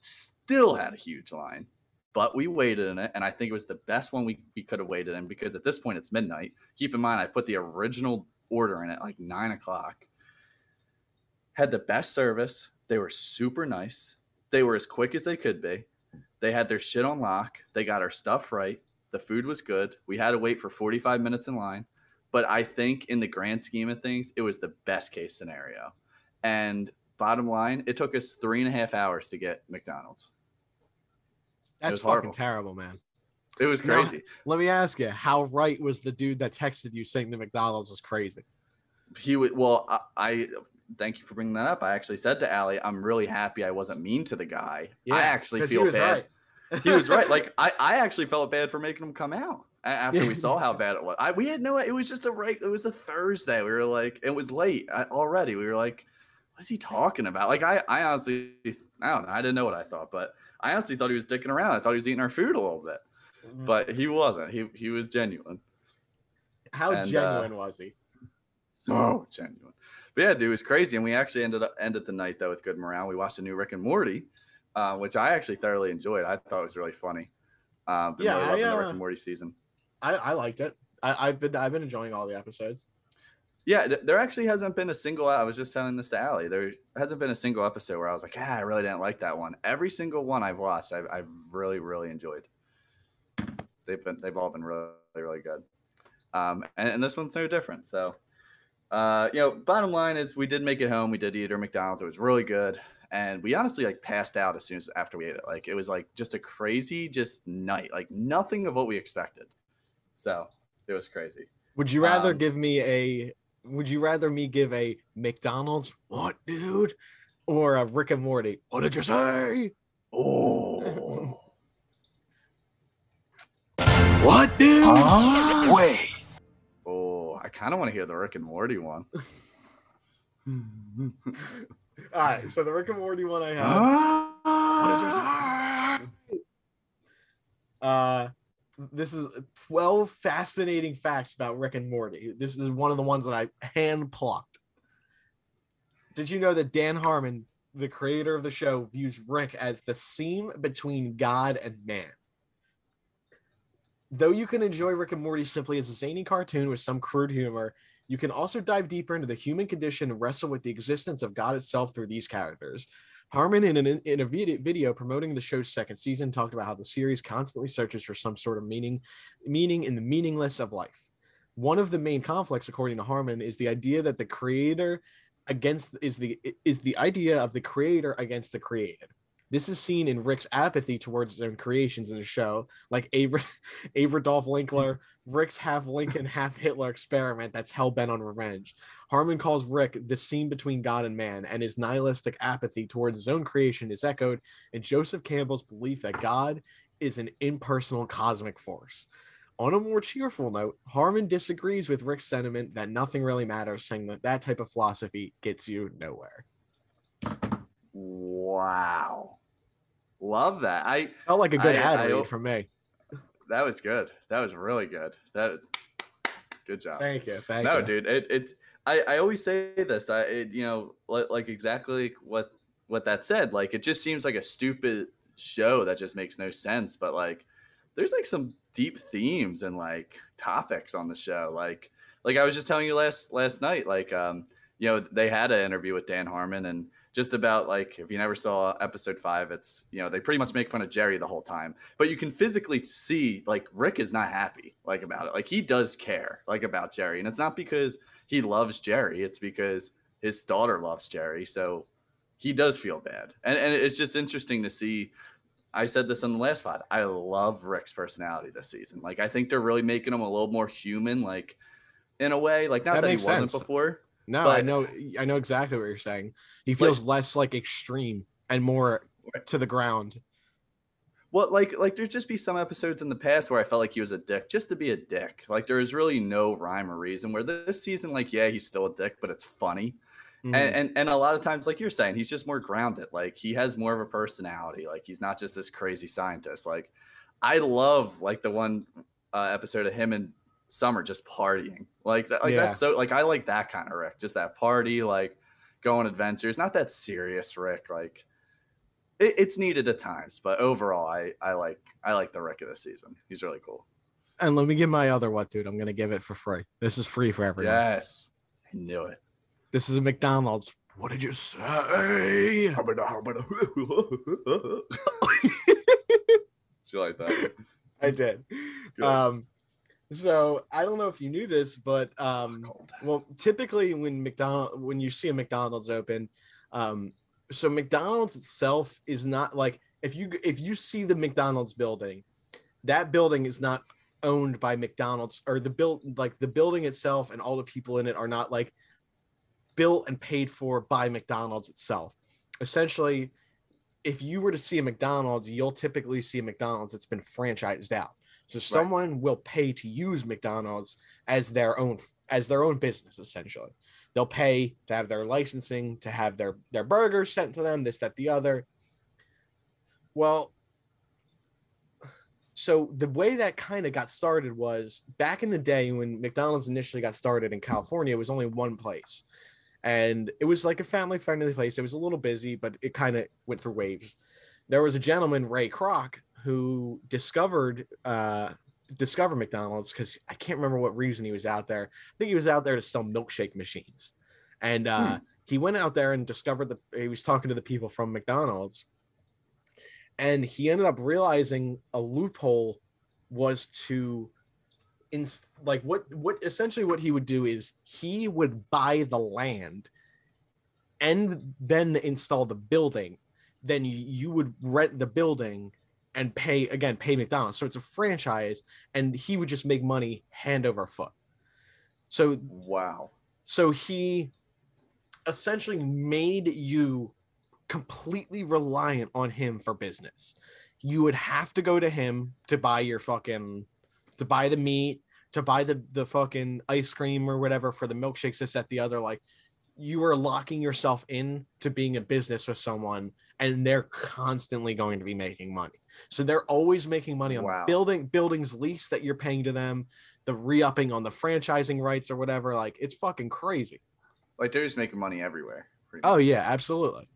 Speaker 1: Still had a huge line, but we waited in it, and I think it was the best one we, we could have waited in because at this point it's midnight. Keep in mind, I put the original order in at like nine o'clock. Had the best service. They were super nice. They were as quick as they could be. They had their shit on lock. They got our stuff right. The food was good. We had to wait for 45 minutes in line. But I think in the grand scheme of things, it was the best case scenario. And bottom line, it took us three and a half hours to get McDonald's.
Speaker 2: That's fucking
Speaker 1: horrible.
Speaker 2: terrible, man.
Speaker 1: It was
Speaker 2: Now-
Speaker 1: crazy.
Speaker 2: Let me ask you, how right was the dude that texted you saying the McDonald's was crazy?
Speaker 1: he would well I, I thank you for bringing that up i actually said to Allie, i'm really happy i wasn't mean to the guy i actually
Speaker 2: he
Speaker 1: feel
Speaker 2: was
Speaker 1: bad
Speaker 2: right.
Speaker 1: he was right like I, I actually felt bad for making him come out after we saw how bad it was I, we had no it was just a right it was a thursday we were like it was late uh, already we were like what is he talking about like i i honestly i don't know i didn't know what i thought but i honestly thought he was dicking around i thought he was eating our food a little bit but he wasn't he he was genuine
Speaker 2: how
Speaker 1: and, uh,
Speaker 2: genuine was he?
Speaker 1: so genuine. But yeah, dude, it was crazy. And we actually ended up ended the night though with good morale. We watched a new Rick and Morty, uh, which I actually thoroughly enjoyed. I thought it was really funny. Um, been
Speaker 2: Yeah,
Speaker 1: really
Speaker 2: I,
Speaker 1: the Rick
Speaker 2: uh,
Speaker 1: and Morty season.
Speaker 2: I, I liked it. I, I've been I've been enjoying all the episodes.
Speaker 1: Yeah, th- there actually hasn't been a single. I was just telling this to Allie. There hasn't been a single episode where I was like, ah, I really didn't like that one. Every single one I've watched, I've, I've really, really enjoyed. They've been, they've all been really, really good. Um, and, and this one's no different. So, uh, you know, bottom line is we did make it home. We did eat our McDonald's. It was really good. And we honestly like passed out as soon as after we ate it. Like it was like just a crazy just night. Like nothing of what we expected. So it was crazy.
Speaker 2: Would you rather
Speaker 1: Um,
Speaker 2: give me a? Would you rather me give a McDonald's what, dude, or a Rick and Morty? What did you say?
Speaker 1: Oh.
Speaker 2: What, dude?
Speaker 3: Wait.
Speaker 1: Oh, I kind of want to hear the Rick and Morty one.
Speaker 2: All right, so the Rick and Morty one I have.
Speaker 1: Ah.
Speaker 2: Uh, this is 12 fascinating facts about Rick and Morty. This is one of the ones that I hand plucked. Did you know that Dan Harmon, the creator of the show, views Rick as the seam between God and man? Though you can enjoy Rick and Morty simply as a zany cartoon with some crude humor, you can also dive deeper into the human condition and wrestle with the existence of God itself through these characters. Harmon, in, an, in a video promoting the show's second season, talked about how the series constantly searches for some sort of meaning, meaning in the meaningless of life. One of the main conflicts, according to Harmon, is the idea that the creator against is the is the idea of the creator against the created. This is seen in Rick's apathy towards his own creations in the show, like Aver, Averdolf Lincler, Rick's half Lincoln, half Hitler experiment that's hell bent on revenge. Harmon calls Rick the scene between God and man, and his nihilistic apathy towards his own creation is echoed in Joseph Campbell's belief that God is an impersonal cosmic force. On a more cheerful note, Harmon disagrees with Rick's sentiment that nothing really matters, saying that that type of philosophy gets you nowhere.
Speaker 1: Wow. Love that. I
Speaker 2: Felt like a good
Speaker 1: I-
Speaker 2: ad
Speaker 1: I-
Speaker 2: read from me.
Speaker 1: that was good. That was really good. That was good job.
Speaker 2: Thank you. Thank
Speaker 1: no,
Speaker 2: you.
Speaker 1: dude, it it's I, I always say this. I it, you know li- like exactly what what that said. Like it just seems like a stupid show that just makes no sense. But like there's like some deep themes and like topics on the show. Like like I was just telling you last last night. Like um you know they had an interview with Dan Harmon and just about like if you never saw episode five, it's you know they pretty much make fun of Jerry the whole time, but you can physically see like Rick is not happy like about it. Like he does care like about Jerry, and it's not because he loves Jerry; it's because his daughter loves Jerry, so he does feel bad. And and it's just interesting to see. I said this on the last pod. I love Rick's personality this season. Like I think they're really making him a little more human, like in a way. Like not
Speaker 2: That
Speaker 1: that, he wasn't
Speaker 2: sense.
Speaker 1: before.
Speaker 2: No, I know I know exactly what you're saying. He feels less like extreme and more to the ground.
Speaker 1: Well, like like there's just be some episodes in the past where I felt like he was a dick just to be a dick. Like there is really no rhyme or reason. Where this season, like yeah, he's still a dick, but it's funny.
Speaker 2: Mhm.
Speaker 1: And, and and a lot of times, like you're saying, he's just more grounded. Like he has more of a personality. Like he's not just this crazy scientist. Like I love like the one uh, episode of him and Summer just partying. Like that, like
Speaker 2: Yeah.
Speaker 1: that's so like I like that kind of Rick. Just that party, like going adventures. Not that serious Rick. Like it, it's needed at times, but overall, I I like I like the Rick of this season. He's really cool.
Speaker 2: and let me give my other what, dude. I'm gonna give it for free. This is free for everyone.
Speaker 1: Yes, I knew it.
Speaker 2: This is a McDonald's. What did you say?
Speaker 1: you like that?
Speaker 2: I did.
Speaker 1: Good.
Speaker 2: Um, so I don't know if you knew this, but um, well, typically when McDonald when you see a McDonald's open, um, so McDonald's itself is not like if you if you see the McDonald's building, that building is not owned by McDonald's or the build like the building itself and all the people in it are not like built and paid for by McDonald's itself. Essentially, if you were to see a McDonald's, you'll typically see a McDonald's that's been franchised out. So someone will pay to use McDonald's as their own as their own business essentially. They'll pay to have their licensing, to have their their burgers sent to them, this that the other. Well, so the way that kind of got started was back in the day when McDonald's initially got started in California, it was only one place. And it was like a family friendly place. It was a little busy, but it kind of went through waves. There was a gentleman, Ray Kroc, who discovered uh discovered McDonald's because I can't remember what reason he was out there. I think he was out there to sell milkshake machines. And uh he went out there and discovered the he was talking to the people from McDonald's and he ended up realizing a loophole was to in like what what essentially what he would do is he would buy the land and then install the building then you, you would rent the building and pay again pay mcdonald's so it's a franchise and he would just make money hand over foot so
Speaker 1: Wow.
Speaker 2: so he essentially made you completely reliant on him for business. You would have to go to him to buy your fucking to buy the meat, to buy the the fucking ice cream or whatever for the milkshakes, this, that, the other. Like you were locking yourself in to being a business with someone and they're constantly going to be making money. So they're always making money on
Speaker 1: Wow.
Speaker 2: building buildings lease that you're paying to them, the re-upping on the franchising rights or whatever. Like it's fucking crazy.
Speaker 1: Like they're just making money everywhere.
Speaker 2: Oh yeah, absolutely.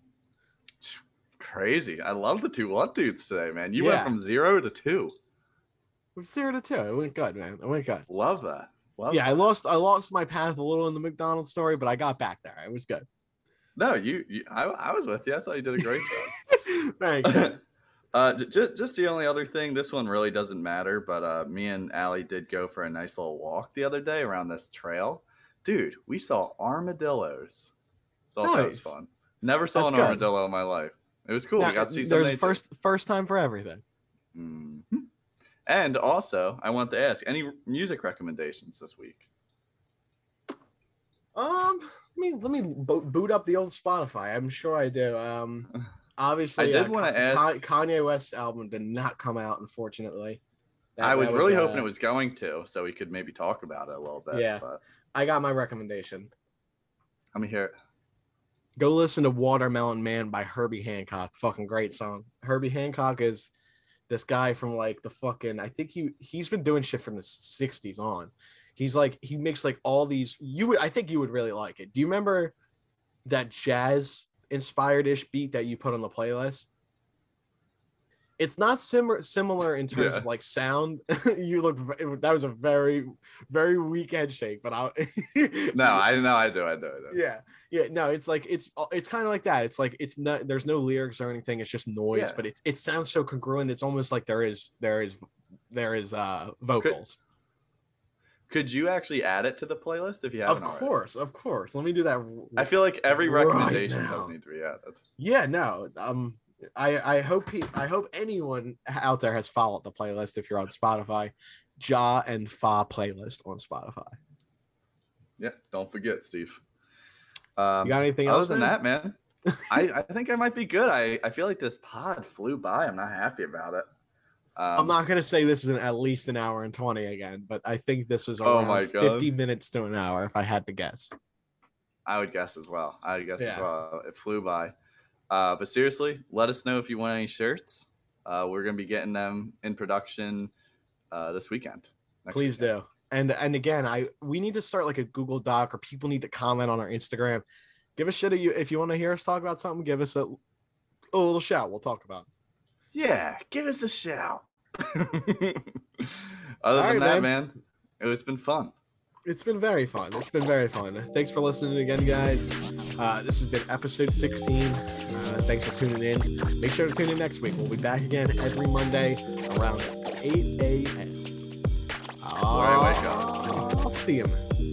Speaker 1: crazy. I love the two one dudes today, man. You
Speaker 2: Yeah.
Speaker 1: went from zero to two.
Speaker 2: We're zero to two. It went good, man. It went good.
Speaker 1: Love that. Love
Speaker 2: Yeah, I lost I lost my path a little in the McDonald's story, but I got back there. It was good.
Speaker 1: No, you, you I, I was with you. I thought you did a great job.
Speaker 2: Thank you.
Speaker 1: uh, just just the only other thing. This one really doesn't matter, but uh, me and Allie did go for a nice little walk the other day around this trail. Dude, we saw armadillos. Thought that was
Speaker 2: Nice.
Speaker 1: fun. Never saw
Speaker 2: That's
Speaker 1: an
Speaker 2: good.
Speaker 1: armadillo in my life. It was cool.
Speaker 2: Now,
Speaker 1: we got to see some
Speaker 2: there's
Speaker 1: nature.
Speaker 2: first first time for everything.
Speaker 1: Mhm. And also, I want to ask any music recommendations this week.
Speaker 2: Um, me let me bo- boot up the old Spotify. I'm sure I do. Um, obviously,
Speaker 1: I did
Speaker 2: uh,
Speaker 1: wanna
Speaker 2: Ka-
Speaker 1: ask-
Speaker 2: Kanye West's album did not come out, unfortunately. That-
Speaker 1: I was
Speaker 2: that
Speaker 1: really hoping
Speaker 2: uh,
Speaker 1: it was going to, so we could maybe talk about it a little bit.
Speaker 2: Yeah.
Speaker 1: But
Speaker 2: I got my recommendation.
Speaker 1: let me hear it.
Speaker 2: Go listen to Watermelon Man by Herbie Hancock. Fucking great song. Herbie Hancock is this guy from like the fucking I think he he's been doing shit from the 60s on. He's like he makes like all these you would I think you would really like it. Do you remember that jazz inspired ish beat that you put on the playlist? It's not similar similar in terms
Speaker 1: Yeah.
Speaker 2: of like sound. you look that was a very very weak head shake, but I
Speaker 1: No, I know, I do, I do, I do.
Speaker 2: yeah yeah no it's like it's it's kind of like that it's like it's not there's no lyrics or anything it's just noise
Speaker 1: Yeah.
Speaker 2: but it, it sounds so congruent it's almost like there is there is there is uh vocals
Speaker 1: Could you actually add it to the playlist if you
Speaker 2: of
Speaker 1: haven't? already?
Speaker 2: course of course let me do that r-
Speaker 1: I feel like every
Speaker 2: Right
Speaker 1: recommendation does
Speaker 2: now.
Speaker 1: need to be added.
Speaker 2: yeah no um i i hope he i hope anyone out there has followed the playlist if you're on spotify ja and fa playlist on spotify
Speaker 1: Yeah, don't forget, Steve. Um,
Speaker 2: you got anything
Speaker 1: other
Speaker 2: else
Speaker 1: than
Speaker 2: man?
Speaker 1: that, man, I, I think I might be good. I, I feel like this pod flew by. I'm not happy about it. Um,
Speaker 2: I'm not gonna say this is an, at least an hour and 20 again, but I think this is
Speaker 1: Oh
Speaker 2: around
Speaker 1: my God.
Speaker 2: 50 minutes to an hour if I had to guess.
Speaker 1: I would guess as well. I would guess as well. It flew by. Uh, but seriously, let us know if you want any shirts. Uh, we're gonna be getting them in production uh, this weekend.
Speaker 2: Please
Speaker 1: weekend.
Speaker 2: do. And and again, I we need to start like a Google Doc or people need to comment on our Instagram. Give a shit at you if you want to hear us talk about something, give us a, a little shout. We'll talk about it.
Speaker 1: Yeah, give us a shout. Other
Speaker 2: All
Speaker 1: than
Speaker 2: right,
Speaker 1: that,
Speaker 2: man.
Speaker 1: man, it's been fun.
Speaker 2: It's been very fun. It's been very fun. Thanks for listening again, guys. Uh, this has been episode 16. Uh, thanks for tuning in. Make sure to tune in next week. We'll be back again every Monday around 8 a.m.
Speaker 1: All right, I wake up.
Speaker 2: I'll see you, man.
Speaker 1: See ya.